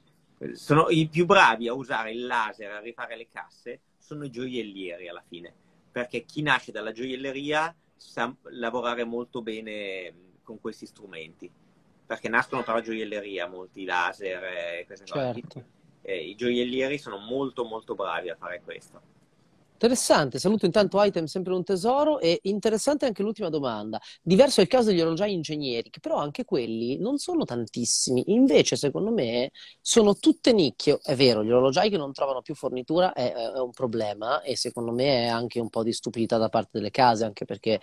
sono i più bravi a usare il laser a rifare le casse sono i gioiellieri alla fine, perché chi nasce dalla gioielleria sa lavorare molto bene con questi strumenti, perché nascono per la gioielleria molti laser e queste certo. cose. Eh, I gioiellieri sono molto molto bravi a fare questo. Interessante, saluto intanto Item sempre un tesoro e interessante anche l'ultima domanda. Diverso è il caso degli orologiai ingegneri, che però anche quelli non sono tantissimi, invece secondo me sono tutte nicchie. È vero, gli orologiai che non trovano più fornitura è, è un problema e secondo me è anche un po' di stupidità da parte delle case, anche perché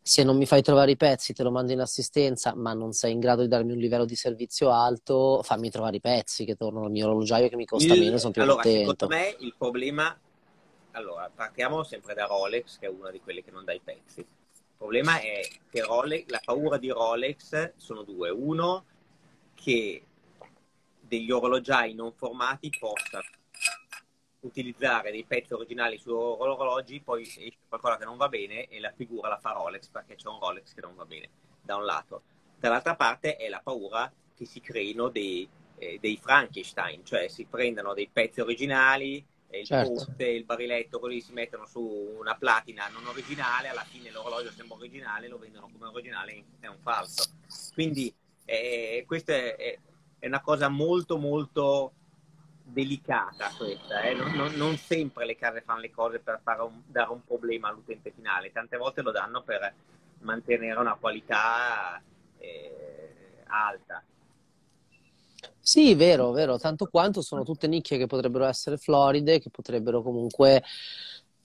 se non mi fai trovare i pezzi, te lo mando in assistenza, ma non sei in grado di darmi un livello di servizio alto, fammi trovare i pezzi che tornano al mio orologiaio che mi costa il, meno, sono più allora, contento. Secondo me il problema allora, partiamo sempre da Rolex, che è una di quelle che non dà i pezzi. Il problema è che Rolex, la paura di Rolex sono due. Uno, che degli orologiai non formati possano utilizzare dei pezzi originali su orologi, poi esce qualcosa che non va bene e la figura la fa Rolex perché c'è un Rolex che non va bene, da un lato. Dall'altra parte è la paura che si creino dei, eh, dei Frankenstein, cioè si prendano dei pezzi originali, il certo. ponte, il bariletto, così si mettono su una platina non originale, alla fine l'orologio sembra originale, lo vendono come originale, è un falso. Quindi eh, questa è, è, una cosa molto molto delicata questa, eh? non, non, non, sempre le case fanno le cose per un, dare un problema all'utente finale, tante volte lo danno per mantenere una qualità eh, alta. Sì, vero, vero, tanto quanto sono tutte nicchie che potrebbero essere floride, che potrebbero comunque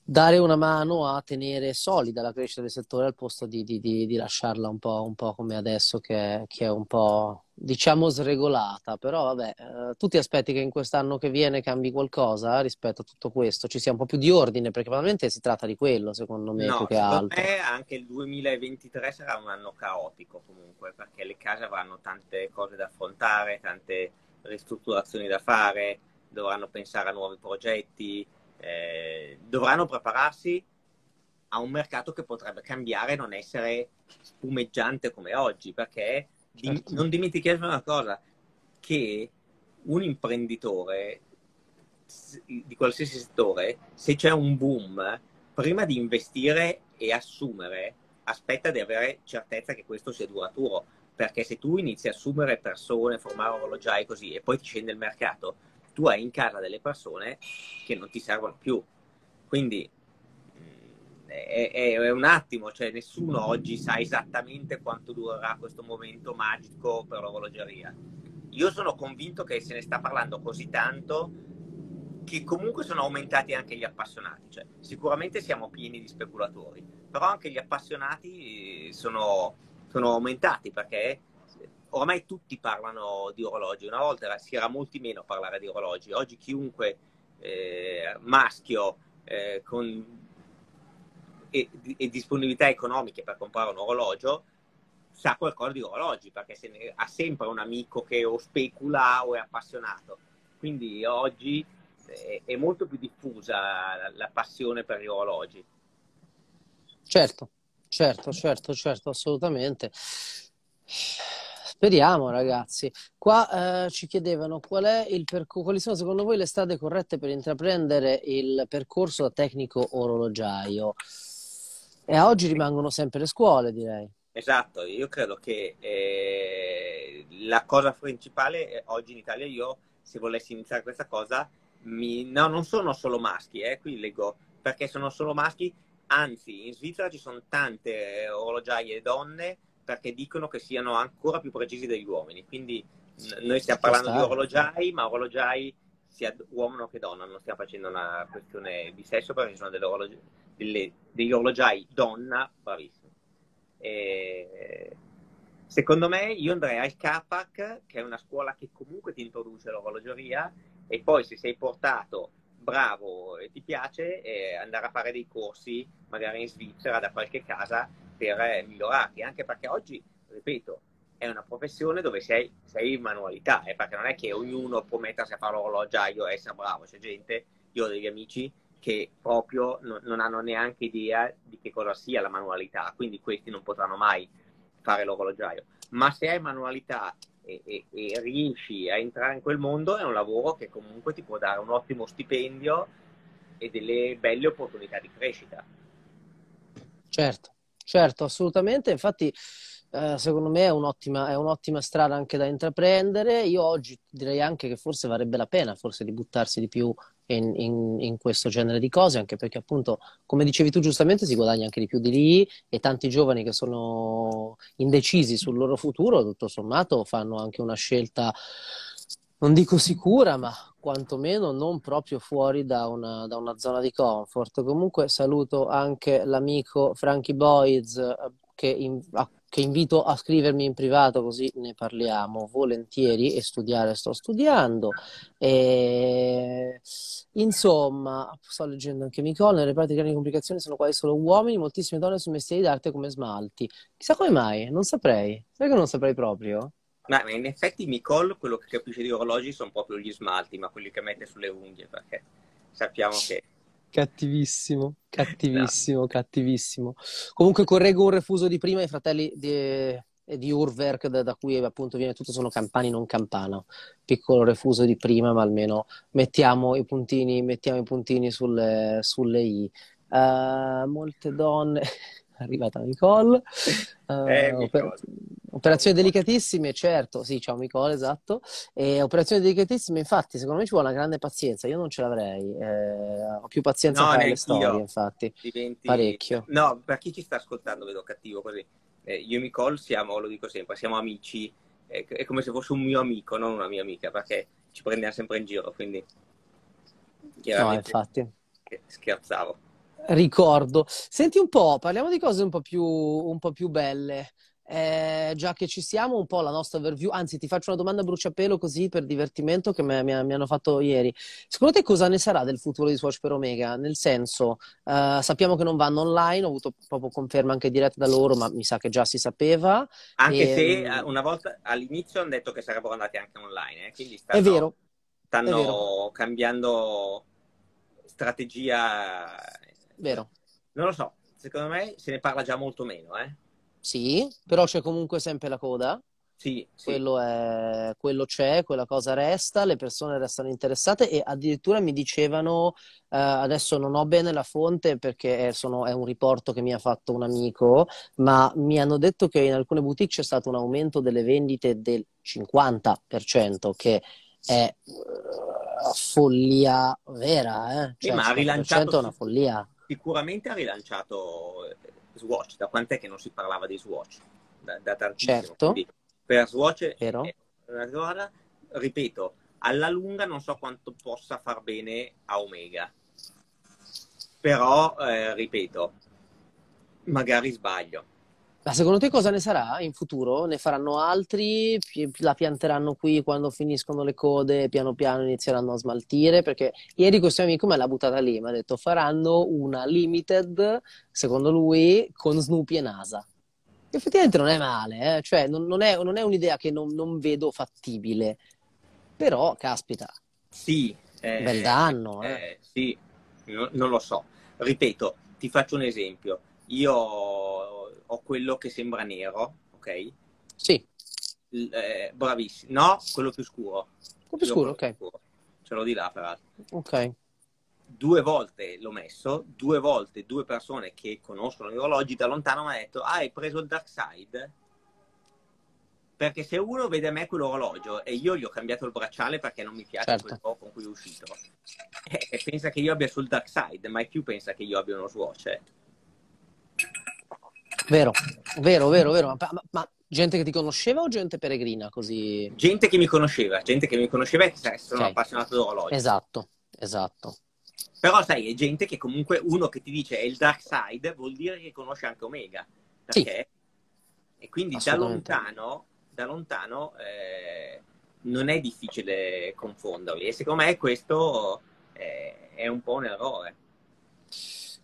dare una mano a tenere solida la crescita del settore al posto di, di, di, di lasciarla un po', un po', come adesso che, che, è un po' diciamo sregolata, però vabbè, eh, tu ti aspetti che in quest'anno che viene cambi qualcosa rispetto a tutto questo, ci sia un po' più di ordine, perché probabilmente si tratta di quello secondo me no, altro. Me anche il 2023 sarà un anno caotico comunque, perché le case avranno tante cose da affrontare, tante ristrutturazioni da fare, dovranno pensare a nuovi progetti, eh, dovranno prepararsi a un mercato che potrebbe cambiare e non essere spumeggiante come oggi, perché certo. non dimentichiamo una cosa, che un imprenditore di qualsiasi settore, se c'è un boom, prima di investire e assumere, aspetta di avere certezza che questo sia duraturo, perché se tu inizi a assumere persone, formare orologiai così e poi ti scende il mercato, tu hai in casa delle persone che non ti servono più. Quindi è, è, un attimo, cioè nessuno oggi sa esattamente quanto durerà questo momento magico per l'orologeria. Io sono convinto che se ne sta parlando così tanto che comunque sono aumentati anche gli appassionati. Cioè, sicuramente siamo pieni di speculatori, però anche gli appassionati sono, sono aumentati perché ormai tutti parlano di orologi. Una volta si era molti meno a parlare di orologi. Oggi chiunque eh, maschio eh, con e, e, disponibilità economiche per comprare un orologio sa qualcosa di orologi perché ne, ha sempre un amico che o specula o è appassionato. Quindi oggi è, è molto più diffusa la, la passione per gli orologi. Certo, certo, certo, certo, assolutamente. Speriamo, ragazzi. Qua eh, ci chiedevano qual è il percorso, quali sono secondo voi le strade corrette per intraprendere il percorso da tecnico orologiaio. E oggi rimangono sempre le scuole, direi. Esatto, io credo che eh, la cosa principale eh, oggi in Italia, io se volessi iniziare questa cosa, mi... no, non sono solo maschi, eh, qui leggo, perché sono solo maschi, anzi in Svizzera ci sono tante orologiaie donne perché dicono che siano ancora più precisi degli uomini. Quindi noi stiamo parlando di orologiai, ma orologiai sia uomo che donna, non stiamo facendo una questione di sesso perché ci sono delle orologi, delle, degli orologiai donna bravissimi. E... Secondo me io andrei al CAPAC, che è una scuola che comunque ti introduce l'orologeria, e poi se sei portato bravo e ti piace, eh, andare a fare dei corsi magari in Svizzera da qualche casa per migliorarti, anche perché oggi, ripeto, è una professione dove sei, sei in manualità, eh, perché non è che ognuno può mettersi a fare l'orologiaio e essere bravo, c'è gente, io ho degli amici che proprio non, non hanno neanche idea di che cosa sia la manualità, quindi questi non potranno mai fare l'orologiaio. Ma se hai manualità e, e, e, riesci a entrare in quel mondo, è un lavoro che comunque ti può dare un ottimo stipendio e delle belle opportunità di crescita. Certo, Certo, assolutamente. Infatti, eh, secondo me è un'ottima, è un'ottima, strada anche da intraprendere. Io oggi direi anche che forse varrebbe la pena forse di buttarsi di più in, in, in, questo genere di cose, anche perché appunto, come dicevi tu giustamente, si guadagna anche di più di lì e tanti giovani che sono indecisi sul loro futuro, tutto sommato, fanno anche una scelta, non dico sicura, ma quantomeno non proprio fuori da una, da una, zona di comfort. Comunque saluto anche l'amico Frankie Boys che, in, a, che, invito a scrivermi in privato così ne parliamo volentieri e studiare sto studiando. E, insomma, sto leggendo anche Nicole, nelle parti di complicazioni sono quasi solo uomini, moltissime donne su mestieri d'arte come smalti. Chissà come mai, non saprei. Sai che non saprei proprio? Ma in effetti Nicole, quello che capisce di orologi sono proprio gli smalti, ma quelli che mette sulle unghie, perché sappiamo che... Cattivissimo, cattivissimo, cattivissimo. Comunque correggo un refuso di prima, i fratelli di, di Urwerk, da, da, cui appunto viene tutto, sono campani, non campana. Piccolo refuso di prima, ma almeno mettiamo i puntini, mettiamo i puntini sulle, sulle I. Uh, molte donne... arrivata Nicole. Uh, eh, oper- operazioni delicatissime, certo, sì, ciao Nicole, esatto. E operazioni delicatissime, infatti, secondo me ci vuole una grande pazienza. Io non ce l'avrei, eh, ho più pazienza no, fare le storie, infatti. Diventi... Parecchio. No, per chi ci sta ascoltando, vedo cattivo così. Eh, io e Nicole siamo, lo dico sempre, siamo amici. è come se fosse un mio amico, non una mia amica, perché ci prendiamo sempre in giro, quindi... No, infatti. Scherzavo ricordo. Senti un po', parliamo di cose un po' più, un po più belle. Eh, già che ci siamo, un po' la nostra overview, anzi ti faccio una domanda a bruciapelo così per divertimento che mi, mi, mi, hanno fatto ieri. Secondo te cosa ne sarà del futuro di Swatch per Omega? Nel senso, eh, sappiamo che non vanno online, ho avuto proprio conferma anche diretta da loro, ma mi sa che già si sapeva. Anche e, se eh, una volta all'inizio hanno detto che sarebbero andati anche online, eh, quindi stanno, è vero, stanno è vero. cambiando strategia Vero. Non lo so. secondo me se ne parla già molto meno, eh? Sì, però c'è comunque sempre la coda. Sì, sì. Quello, è, quello c'è, quella cosa resta, le persone restano interessate e addirittura mi dicevano, eh, adesso non ho bene la fonte perché è, sono, è, un riporto che mi ha fatto un amico, ma mi hanno detto che in alcune boutique c'è stato un aumento delle vendite del 50%, che è uh, follia vera, eh? Cioè, sì, ma ha rilanciato, è una follia. Sicuramente ha rilanciato Swatch, da quant'è che non si parlava di Swatch? Da, da tantissimo. Certo. Quindi per Swatch Vero. è una cosa, ripeto, alla lunga non so quanto possa far bene a Omega. Però, eh, ripeto, magari sbaglio. Ma secondo te cosa ne sarà in futuro? Ne faranno altri? La pianteranno qui quando finiscono le code piano piano inizieranno a smaltire? Perché ieri questo amico me l'ha buttata lì, mi ha detto faranno una limited, secondo lui, con Snoopy e NASA. Effettivamente non è male, eh? cioè non, non, è, non, è, un'idea che non, non, vedo fattibile, però caspita. Sì. Eh, Bel danno. Eh. eh sì, no, non lo so. Ripeto, ti faccio un esempio. Io ho quello che sembra nero, ok? Sì. Eh, bravissimo. No, quello più scuro. Quello più scuro, ok. Scuro. Ce l'ho di là, peraltro. Ok. Due volte l'ho messo, due volte due persone che conoscono gli orologi da lontano mi hanno detto ah, hai preso il Dark Side? Perché se uno vede a me quell'orologio e io gli ho cambiato il bracciale perché non mi piace certo. quello con cui è uscito, e, e pensa che io abbia sul Dark Side, mai più pensa che io abbia uno Swatch. Vero, vero, vero, vero. Ma, ma, gente che ti conosceva o gente peregrina così? Gente che mi conosceva, gente che mi conosceva e che sono okay. appassionato d'orologio. Esatto, esatto. Però sai, è gente che comunque uno che ti dice è il dark side vuol dire che conosce anche Omega. Perché? Sì. E quindi da lontano, da lontano eh, non è difficile confonderli. E secondo me questo eh, è un po' un errore.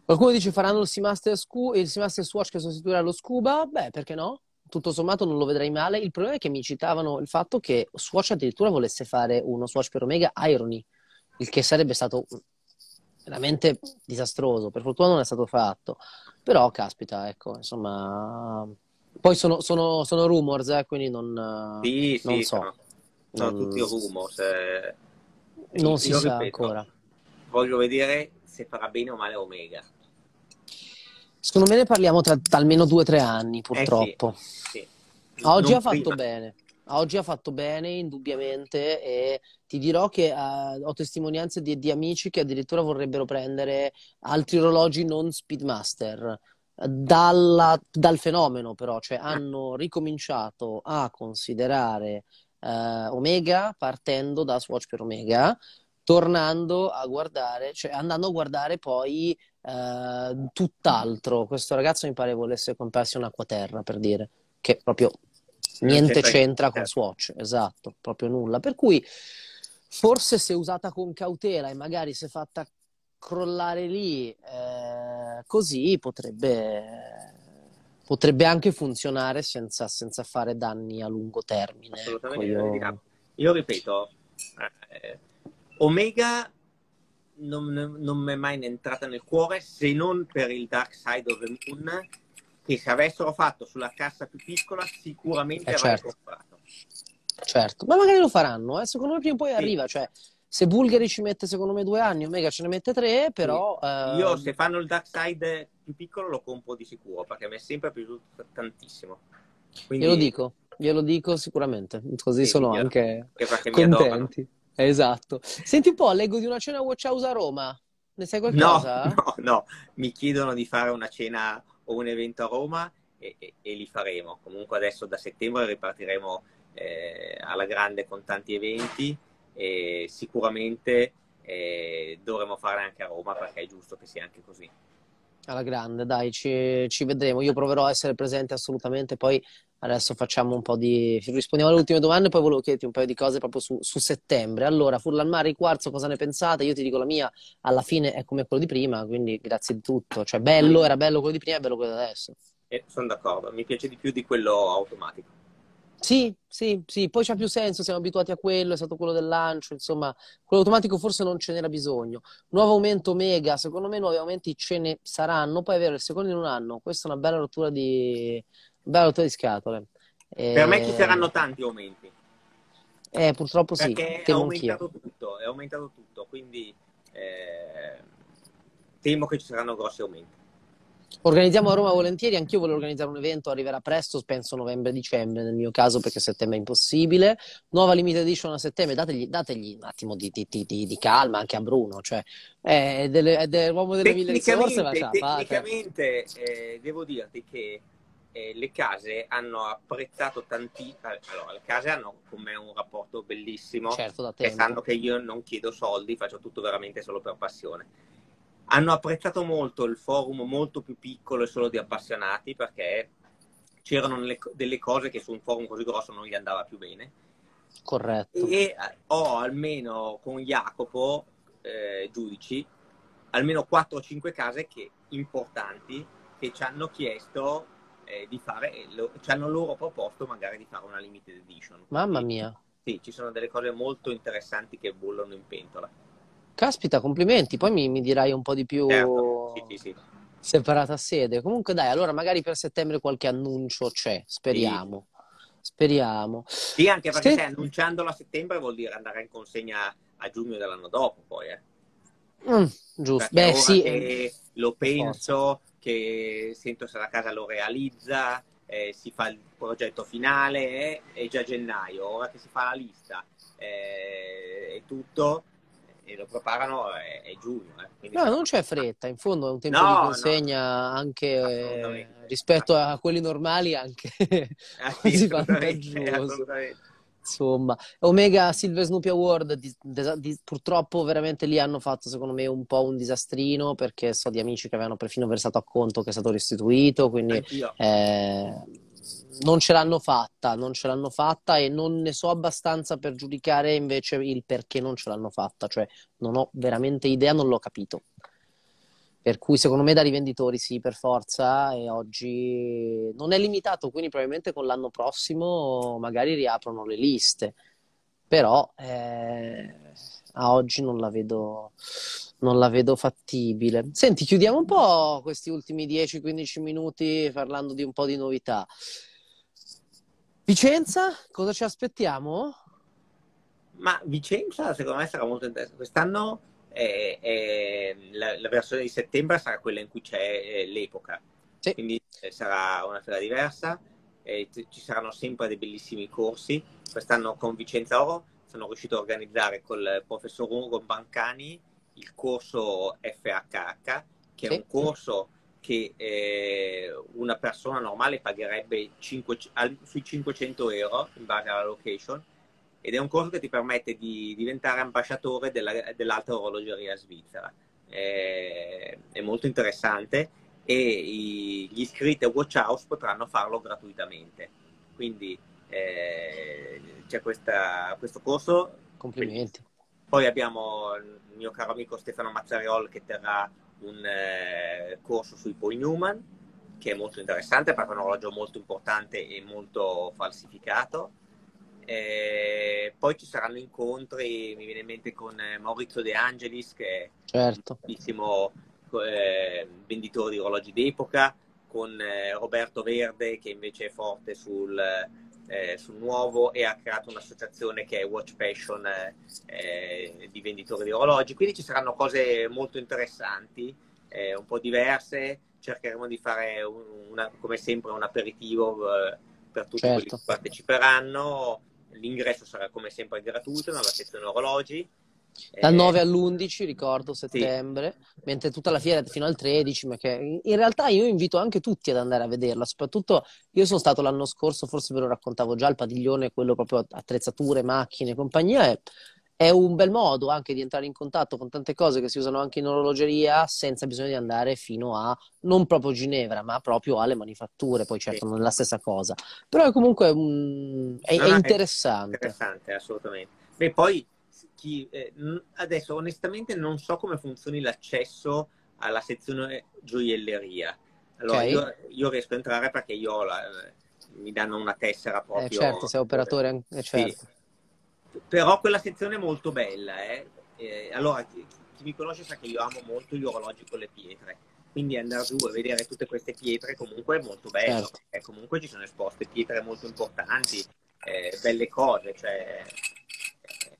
Qualcuno dice faranno il Seamaster, Scu- il Seamaster Swatch che sostituirà lo Scuba? Beh, perché no? Tutto sommato non lo vedrei male. Il problema è che mi citavano il fatto che Swatch addirittura volesse fare uno Swatch per Omega Irony, il che sarebbe stato veramente disastroso. Per fortuna non è stato fatto. Però, caspita, ecco, insomma... Poi sono, sono, sono rumors, eh, quindi non, sì, non sì, so. Sono, sono non... tutti rumors. Eh. Non si sa ripeto, ancora. Voglio vedere se farà bene o male Omega. Secondo me ne parliamo tra almeno due o tre anni, purtroppo. Eh sì, sì. Oggi non ha fatto prima. bene. Oggi ha fatto bene, indubbiamente, e ti dirò che uh, ho testimonianze di, di, amici che addirittura vorrebbero prendere altri orologi non Speedmaster. Dalla, dal fenomeno, però, cioè hanno ricominciato a considerare uh, Omega partendo da Swatch per Omega, tornando a guardare, cioè andando a guardare poi uh, tutt'altro. Questo ragazzo mi pare volesse comprarsi un'acquaterra per dire che proprio niente c'entra con Swatch, esatto, proprio nulla. Per cui forse se usata con cautela e magari se fatta crollare lì eh, così potrebbe potrebbe anche funzionare senza, senza, fare danni a lungo termine. Assolutamente. Io... io ripeto, eh, Omega non, non mi è mai entrata nel cuore se non per il Dark Side of the Moon che se avessero fatto sulla cassa più piccola sicuramente eh, avrei certo. comprato. Certo, ma magari lo faranno, eh? secondo me prima o poi sì. arriva, cioè se Bulgari ci mette secondo me due anni, Omega ce ne mette tre, però... Sì. Eh... Io se fanno il Dark Side più piccolo lo compro di sicuro, perché mi è sempre piaciuto tantissimo. Quindi... Glielo dico, glielo dico sicuramente, così sì, sono anche contenti. Esatto. Senti un po', leggo di una cena Watch House a Roma. Ne sai qualcosa? No, no, no. Mi chiedono di fare una cena o un evento a Roma e, e, e li faremo. Comunque adesso da settembre ripartiremo eh, alla grande con tanti eventi e sicuramente eh, dovremo fare anche a Roma perché è giusto che sia anche così. Alla grande, dai, ci, ci vedremo. Io proverò a essere presente assolutamente, poi Adesso facciamo un po' di. Rispondiamo alle ultime domande, poi volevo chiederti un paio di cose proprio su, su settembre. Allora, Furlan Mare, Quarzo, cosa ne pensate? Io ti dico la mia, alla fine è come quello di prima, quindi grazie di tutto. Cioè, bello, era bello quello di prima, è bello quello di adesso. Eh, sono d'accordo, mi piace di più di quello automatico. Sì, sì, sì, poi c'ha più senso, siamo abituati a quello, è stato quello del lancio, insomma, quello automatico forse non ce n'era bisogno. Nuovo aumento mega, secondo me nuovi aumenti ce ne saranno, poi è vero, il secondo in un anno, questa è una bella rottura di, bella rottura di scatole. Per me ci saranno tanti aumenti. Eh, purtroppo sì, Perché è aumentato tutto, è aumentato tutto, quindi eh, temo che ci saranno grossi aumenti. Organizziamo a Roma volentieri, anch'io voglio organizzare un evento, arriverà presto, penso novembre-dicembre nel mio caso perché settembre è impossibile. Nuova limited edition a settembre, dategli, dategli un attimo di, di, di, di, calma anche a Bruno, cioè è, delle, è dell'uomo delle mille risorse, ma Tecnicamente eh, devo dirti che eh, le case hanno apprezzato tantissimo, allora le case hanno con me un rapporto bellissimo, certo, e sanno che io non chiedo soldi, faccio tutto veramente solo per passione hanno apprezzato molto il forum molto più piccolo e solo di appassionati perché c'erano delle cose che su un forum così grosso non gli andava più bene. Corretto. E eh, ho almeno con Jacopo, eh, giudici, almeno 4 o 5 case che, importanti che ci hanno chiesto eh, di fare, lo, ci hanno loro proposto magari di fare una limited edition. Mamma mia. Sì, ci sono delle cose molto interessanti che bollono in pentola. Caspita, complimenti. Poi mi, mi dirai un po' di più certo. sì, sì, sì. separata sede. Comunque, dai, allora magari per settembre qualche annuncio c'è. Speriamo. Speriamo. Sì, anche perché Se... annunciandolo a settembre vuol dire andare in consegna a giugno dell'anno dopo, poi. Eh. Mm, giusto. Beh, sì. Eh, lo penso, forza. Che sento se la casa lo realizza, eh, si fa il progetto finale, eh, è già gennaio, ora che si fa la lista eh, e tutto e lo preparano è, è giugno. Eh. No, non c'è fretta, in fondo è un tempo no, di consegna no. anche eh, rispetto a quelli normali anche ah, sì, vantaggioso. Insomma, Omega Silver Snoopy Award di, di, purtroppo veramente lì hanno fatto secondo me un po' un disastrino perché so di amici che avevano perfino versato a conto che è stato restituito, quindi eh, non ce l'hanno fatta, non ce l'hanno fatta e non ne so abbastanza per giudicare invece il perché non ce l'hanno fatta, cioè non ho veramente idea, non l'ho capito. Per cui secondo me da rivenditori sì, per forza, e oggi non è limitato, quindi probabilmente con l'anno prossimo magari riaprono le liste, però eh, a oggi non la vedo non la vedo fattibile. Senti, chiudiamo un po' questi ultimi 10-15 minuti parlando di un po' di novità. Vicenza, cosa ci aspettiamo? Ma Vicenza secondo me sarà molto interessante. Quest'anno è, è, la, la, versione di settembre sarà quella in cui c'è eh, l'epoca, sì. quindi eh, sarà una fiera diversa. Eh, ci saranno sempre dei bellissimi corsi. Quest'anno con Vicenza Oro sono riuscito a organizzare col professor Ugo Bancani il corso FHH, che sì. è un corso che eh, una persona normale pagherebbe 5, sui 500 euro in base alla location ed è un corso che ti permette di diventare ambasciatore della, dell'alta orologeria svizzera. È, è molto interessante e i, gli iscritti a Watch House potranno farlo gratuitamente. Quindi eh, c'è questa, questo corso. Complimenti. Poi abbiamo il mio caro amico Stefano Mazzariol che terrà un eh, corso sui Paul Newman che è molto interessante perché è un orologio molto importante e molto falsificato. E poi ci saranno incontri, mi viene in mente con eh, Maurizio De Angelis, che è certo. un bellissimo eh, venditore di orologi d'epoca, con eh, Roberto Verde, che invece è forte sul, eh, sul nuovo e ha creato un'associazione che è Watch Passion eh, di venditori di orologi. Quindi ci saranno cose molto interessanti, eh, un po' diverse. Cercheremo di fare una, come sempre un aperitivo eh, per tutti certo. quelli che parteciperanno. L'ingresso sarà come sempre gratuito nella sezione orologi dal 9 eh, all'11, ricordo, settembre, sì. mentre tutta la fiera è fino al 13, ma che in realtà io invito anche tutti ad andare a vederla, soprattutto io sono stato l'anno scorso, forse ve lo raccontavo già, il padiglione, quello proprio attrezzature, macchine e compagnia, è un bel modo anche di entrare in contatto con tante cose che si usano anche in orologeria senza bisogno di andare fino a, non proprio Ginevra, ma proprio alle manifatture, poi certo sì. non è la stessa cosa, però è comunque um, è, no, è interessante. È interessante, assolutamente. E poi chi, eh, adesso onestamente non so come funzioni l'accesso alla sezione gioielleria. Allora, okay. io, io, riesco a entrare perché io la, mi danno una tessera proprio. Eh, certo, sei operatore, eh, certo. Sì. Però quella sezione è molto bella. Eh. Eh, allora, chi, chi, mi conosce sa che io amo molto gli orologi con le pietre. Quindi andare giù e vedere tutte queste pietre comunque è molto bello. Certo. Perché comunque ci sono esposte pietre molto importanti, eh, belle cose. Cioè, eh,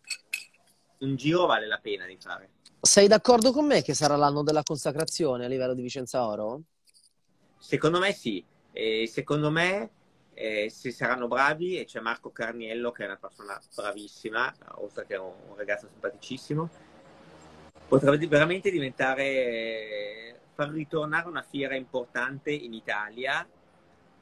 un giro vale la pena di fare. Sei d'accordo con me che sarà l'anno della consacrazione a livello di Vicenza Oro? Secondo me sì. E secondo me eh, se saranno bravi e c'è Marco Carniello che è una persona bravissima, oltre che un, un ragazzo simpaticissimo, potrebbe veramente diventare, far ritornare una fiera importante in Italia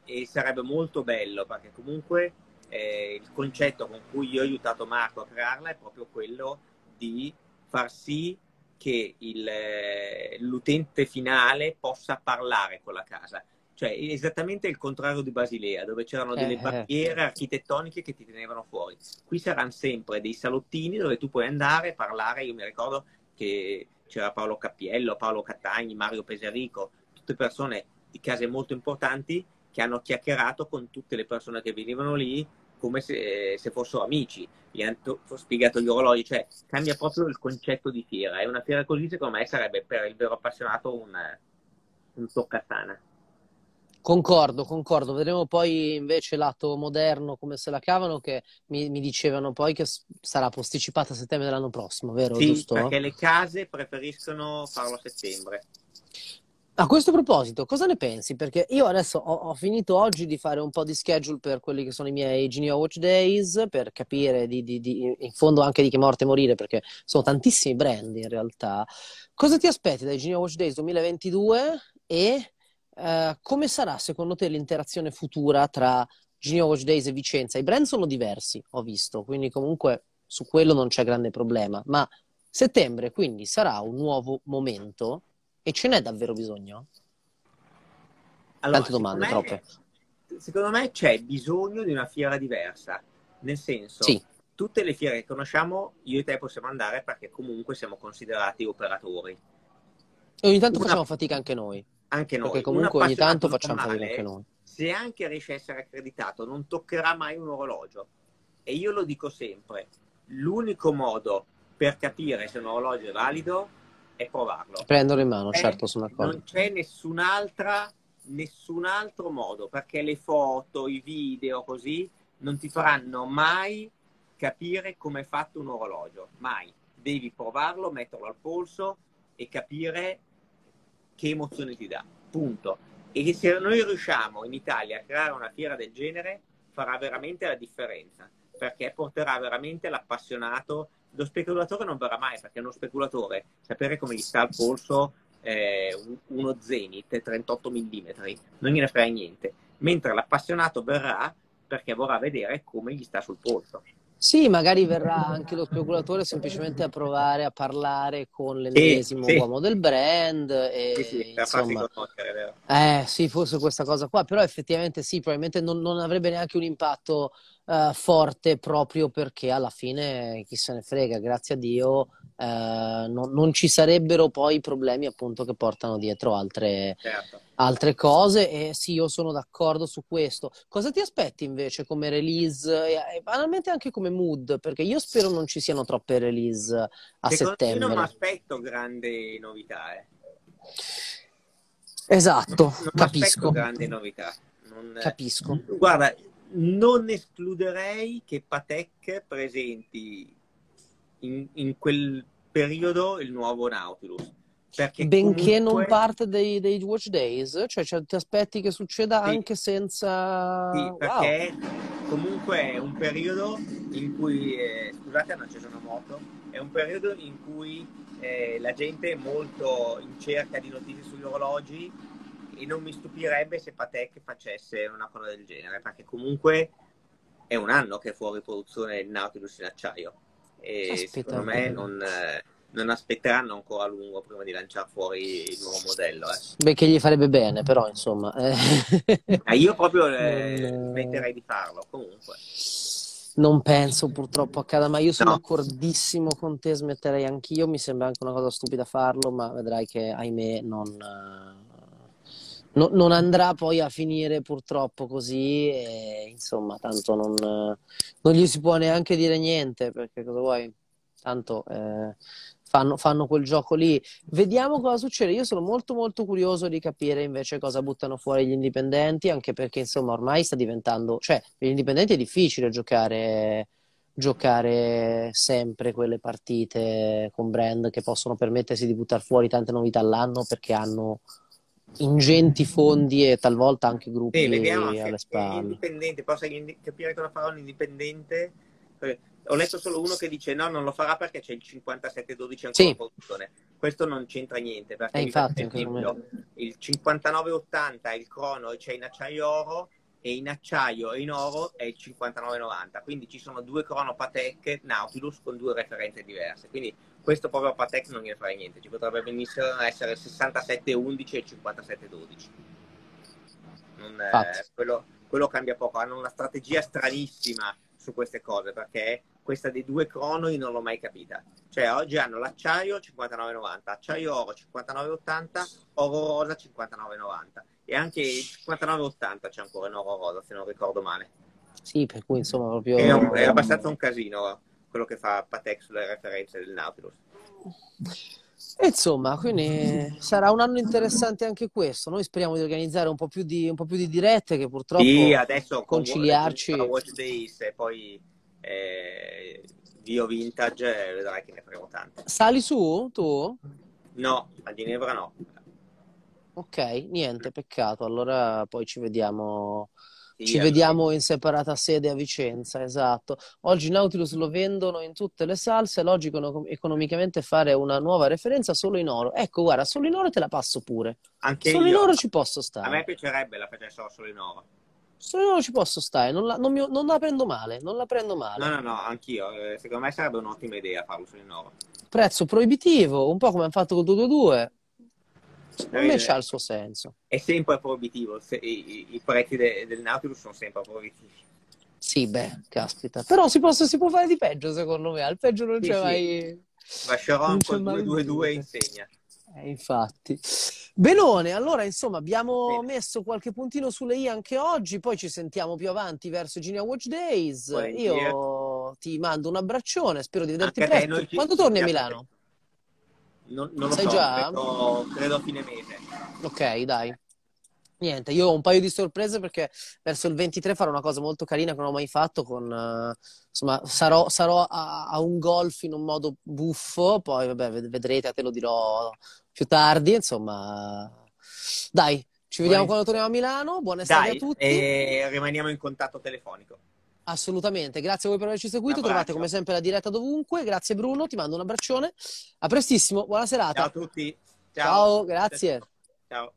e sarebbe molto bello perché comunque eh, il concetto con cui io ho aiutato Marco a crearla è proprio quello di far sì che il, eh, l'utente finale possa parlare con la casa cioè esattamente il contrario di Basilea, dove c'erano delle eh, eh. barriere architettoniche che ti tenevano fuori. Qui saranno sempre dei salottini dove tu puoi andare, parlare. Io mi ricordo che c'era Paolo Cappiello, Paolo Catagni, Mario Peserico, tutte persone di case molto importanti che hanno chiacchierato con tutte le persone che venivano lì come se, se fossero amici, gli hanno spiegato gli orologi, cioè cambia proprio il concetto di fiera. E una fiera così, secondo me, sarebbe per il vero appassionato un, un toccatana. Concordo, concordo. Vedremo poi invece lato moderno come se la cavano, che mi, mi dicevano poi che sarà posticipata a settembre dell'anno prossimo, vero? Sì, Giusto? perché le case preferiscono farlo a settembre. A questo proposito, cosa ne pensi? Perché io adesso ho, ho, finito oggi di fare un po' di schedule per quelli che sono i miei Genio Watch Days, per capire di, di, di, in fondo anche di che morte morire, perché sono tantissimi brand in realtà. Cosa ti aspetti dai Genio Watch Days 2022 e eh, come sarà secondo te l'interazione futura tra Genio Watch Days e Vicenza? I brand sono diversi, ho visto, quindi comunque su quello non c'è grande problema, ma settembre quindi sarà un nuovo momento e ce n'è davvero bisogno? Allora, Tante domande, secondo me, troppe. Secondo me c'è bisogno di una fiera diversa, nel senso, sì. tutte le fiere che conosciamo, io e te possiamo andare perché comunque siamo considerati operatori. E ogni tanto una... facciamo fatica anche noi anche noi. Perché comunque ogni tanto facciamo fatica anche noi. Se anche riesce a essere accreditato, non toccherà mai un orologio. E io lo dico sempre, l'unico modo per capire se un orologio è valido è provarlo. Prenderlo in mano, è, certo, sono d'accordo. Non c'è nessun'altra, nessun altro modo, perché le foto, i video, così, non ti faranno mai capire come è fatto un orologio. Mai. Devi provarlo, metterlo al polso e capire che emozione ti dà. Punto. E se noi riusciamo in Italia a creare una fiera del genere, farà veramente la differenza, perché porterà veramente l'appassionato. Lo speculatore non verrà mai, perché uno speculatore, sapere come gli sta al polso eh, uno Zenith 38 mm, non gliene frega niente. Mentre l'appassionato verrà perché vorrà vedere come gli sta sul polso. Sì, magari verrà anche lo speculatore semplicemente a provare a parlare con l'ennesimo sì, sì. uomo del brand. E, sì, sì, insomma, conoscere, eh, sì, forse questa cosa qua, però effettivamente sì, probabilmente non, non avrebbe neanche un impatto uh, forte proprio perché alla fine chi se ne frega, grazie a Dio eh, non, non, ci sarebbero poi problemi appunto che portano dietro altre, certo. altre, cose e sì io sono d'accordo su questo. Cosa ti aspetti invece come release e, banalmente anche come mood? Perché io spero non ci siano troppe release a Secondo settembre io non mi aspetto grandi novità eh. esatto non, non capisco. grandi novità. Non, capisco. guarda non escluderei che Patek presenti in, in quel periodo il nuovo Nautilus. Perché Benché comunque... non parte dei, dei, Watch Days, cioè, cioè ti aspetti che succeda sì. anche senza... Sì, perché wow. comunque è un periodo in cui, eh, scusate hanno acceso una moto, è un periodo in cui eh, la gente è molto in cerca di notizie sugli orologi e non mi stupirebbe se Patek facesse una cosa del genere, perché comunque è un anno che è fuori produzione il Nautilus in acciaio e Aspetta, secondo me non, non, aspetteranno ancora a lungo prima di lanciare fuori il nuovo modello. Eh. Beh, che gli farebbe bene, però insomma. Ah, io proprio eh, smetterei di farlo comunque. Non penso purtroppo accada, ma io sono no. d'accordissimo con te, smetterei anch'io, mi sembra anche una cosa stupida farlo, ma vedrai che ahimè non, no, non andrà poi a finire purtroppo così e insomma tanto non, non gli si può neanche dire niente perché cosa vuoi? Tanto eh, fanno, fanno, quel gioco lì. Vediamo cosa succede. Io sono molto molto curioso di capire invece cosa buttano fuori gli indipendenti, anche perché insomma ormai sta diventando, cioè, per gli indipendenti è difficile giocare, giocare sempre quelle partite con brand che possono permettersi di buttare fuori tante novità all'anno perché hanno ingenti fondi e talvolta anche gruppi sì, vediamo, alle spalle. Indipendente, posso capire cosa farà un indipendente ho letto solo uno che dice no, non lo farà perché c'è il 57-12 ancora sì. in produzione. Questo non c'entra niente perché eh, infatti, esempio, il 59-80 il crono c'è in acciaio oro e in acciaio e in oro è il 59-90. Quindi ci sono due crono Patek Nautilus con due referenze diverse. Quindi questo proprio Patek non gliene frega niente. Ci potrebbe benissimo essere il 67-11 e il 57-12. Non, eh, quello, quello cambia poco. Hanno una strategia stranissima su queste cose perché questa dei due cronoi non l'ho mai capita. Cioè oggi hanno l'acciaio 59,90, acciaio oro 59,80, oro rosa 59,90 e anche il 59,80 c'è ancora in oro rosa se non ricordo male. Sì, per cui insomma proprio... È, un, è abbastanza un casino quello che fa Patek sulle referenze del Nautilus. E insomma, quindi sarà un anno interessante anche questo. Noi speriamo di organizzare un po' più di, po più di dirette che purtroppo sì, adesso conciliarci. Con Watch Days e poi eh, Dio Vintage, vedrai che ne faremo tante. Sali su tu? No, a Ginevra no. Ok, niente, peccato. Allora poi ci vediamo ci vediamo in separata sede a Vicenza, esatto. Oggi Nautilus lo vendono in tutte le salse, è logico economicamente fare una nuova referenza solo in oro. Ecco, guarda, solo in oro te la passo pure. Anche solo io. in oro ci posso stare. A me piacerebbe la facessero solo in oro. Solo in oro ci posso stare, non la, non mi, non la prendo male, non la prendo male. No, no, no, anch'io. Eh, secondo me sarebbe un'ottima idea farlo solo in oro. Prezzo proibitivo, un po' come hanno fatto col 222 Secondo me c'ha il suo senso. È sempre proibitivo, i, i, i prezzi de, del Nautilus sono sempre proibitivi. Sì, beh, caspita. Però si, posso, si può fare di peggio, secondo me. Al peggio non sì, c'è sì. mai... Vacheron col 2-2-2 insegna. Eh, infatti. Benone, allora insomma abbiamo Bene. messo qualche puntino sulle i anche oggi, poi ci sentiamo più avanti verso Genia Watch Days. Volentieri. Io ti mando un abbraccione, spero di vederti anche presto. Quando torni a Milano? Non, non lo Sai so, già? Credo, credo a fine mese. Ok, dai. Niente, io ho un paio di sorprese perché verso il 23 farò una cosa molto carina che non ho mai fatto. Con, uh, insomma, sarò, sarò a, a, un golf in un modo buffo, poi vabbè, vedrete, te lo dirò più tardi. Insomma, dai, ci vediamo Buon... quando torniamo a Milano. Buona estate a tutti. E rimaniamo in contatto telefonico. Assolutamente, grazie a voi per averci seguito. Trovate come sempre la diretta dovunque. Grazie Bruno, ti mando un abbraccione. A prestissimo, buona serata. Ciao a tutti. Ciao, Ciao grazie. Ciao.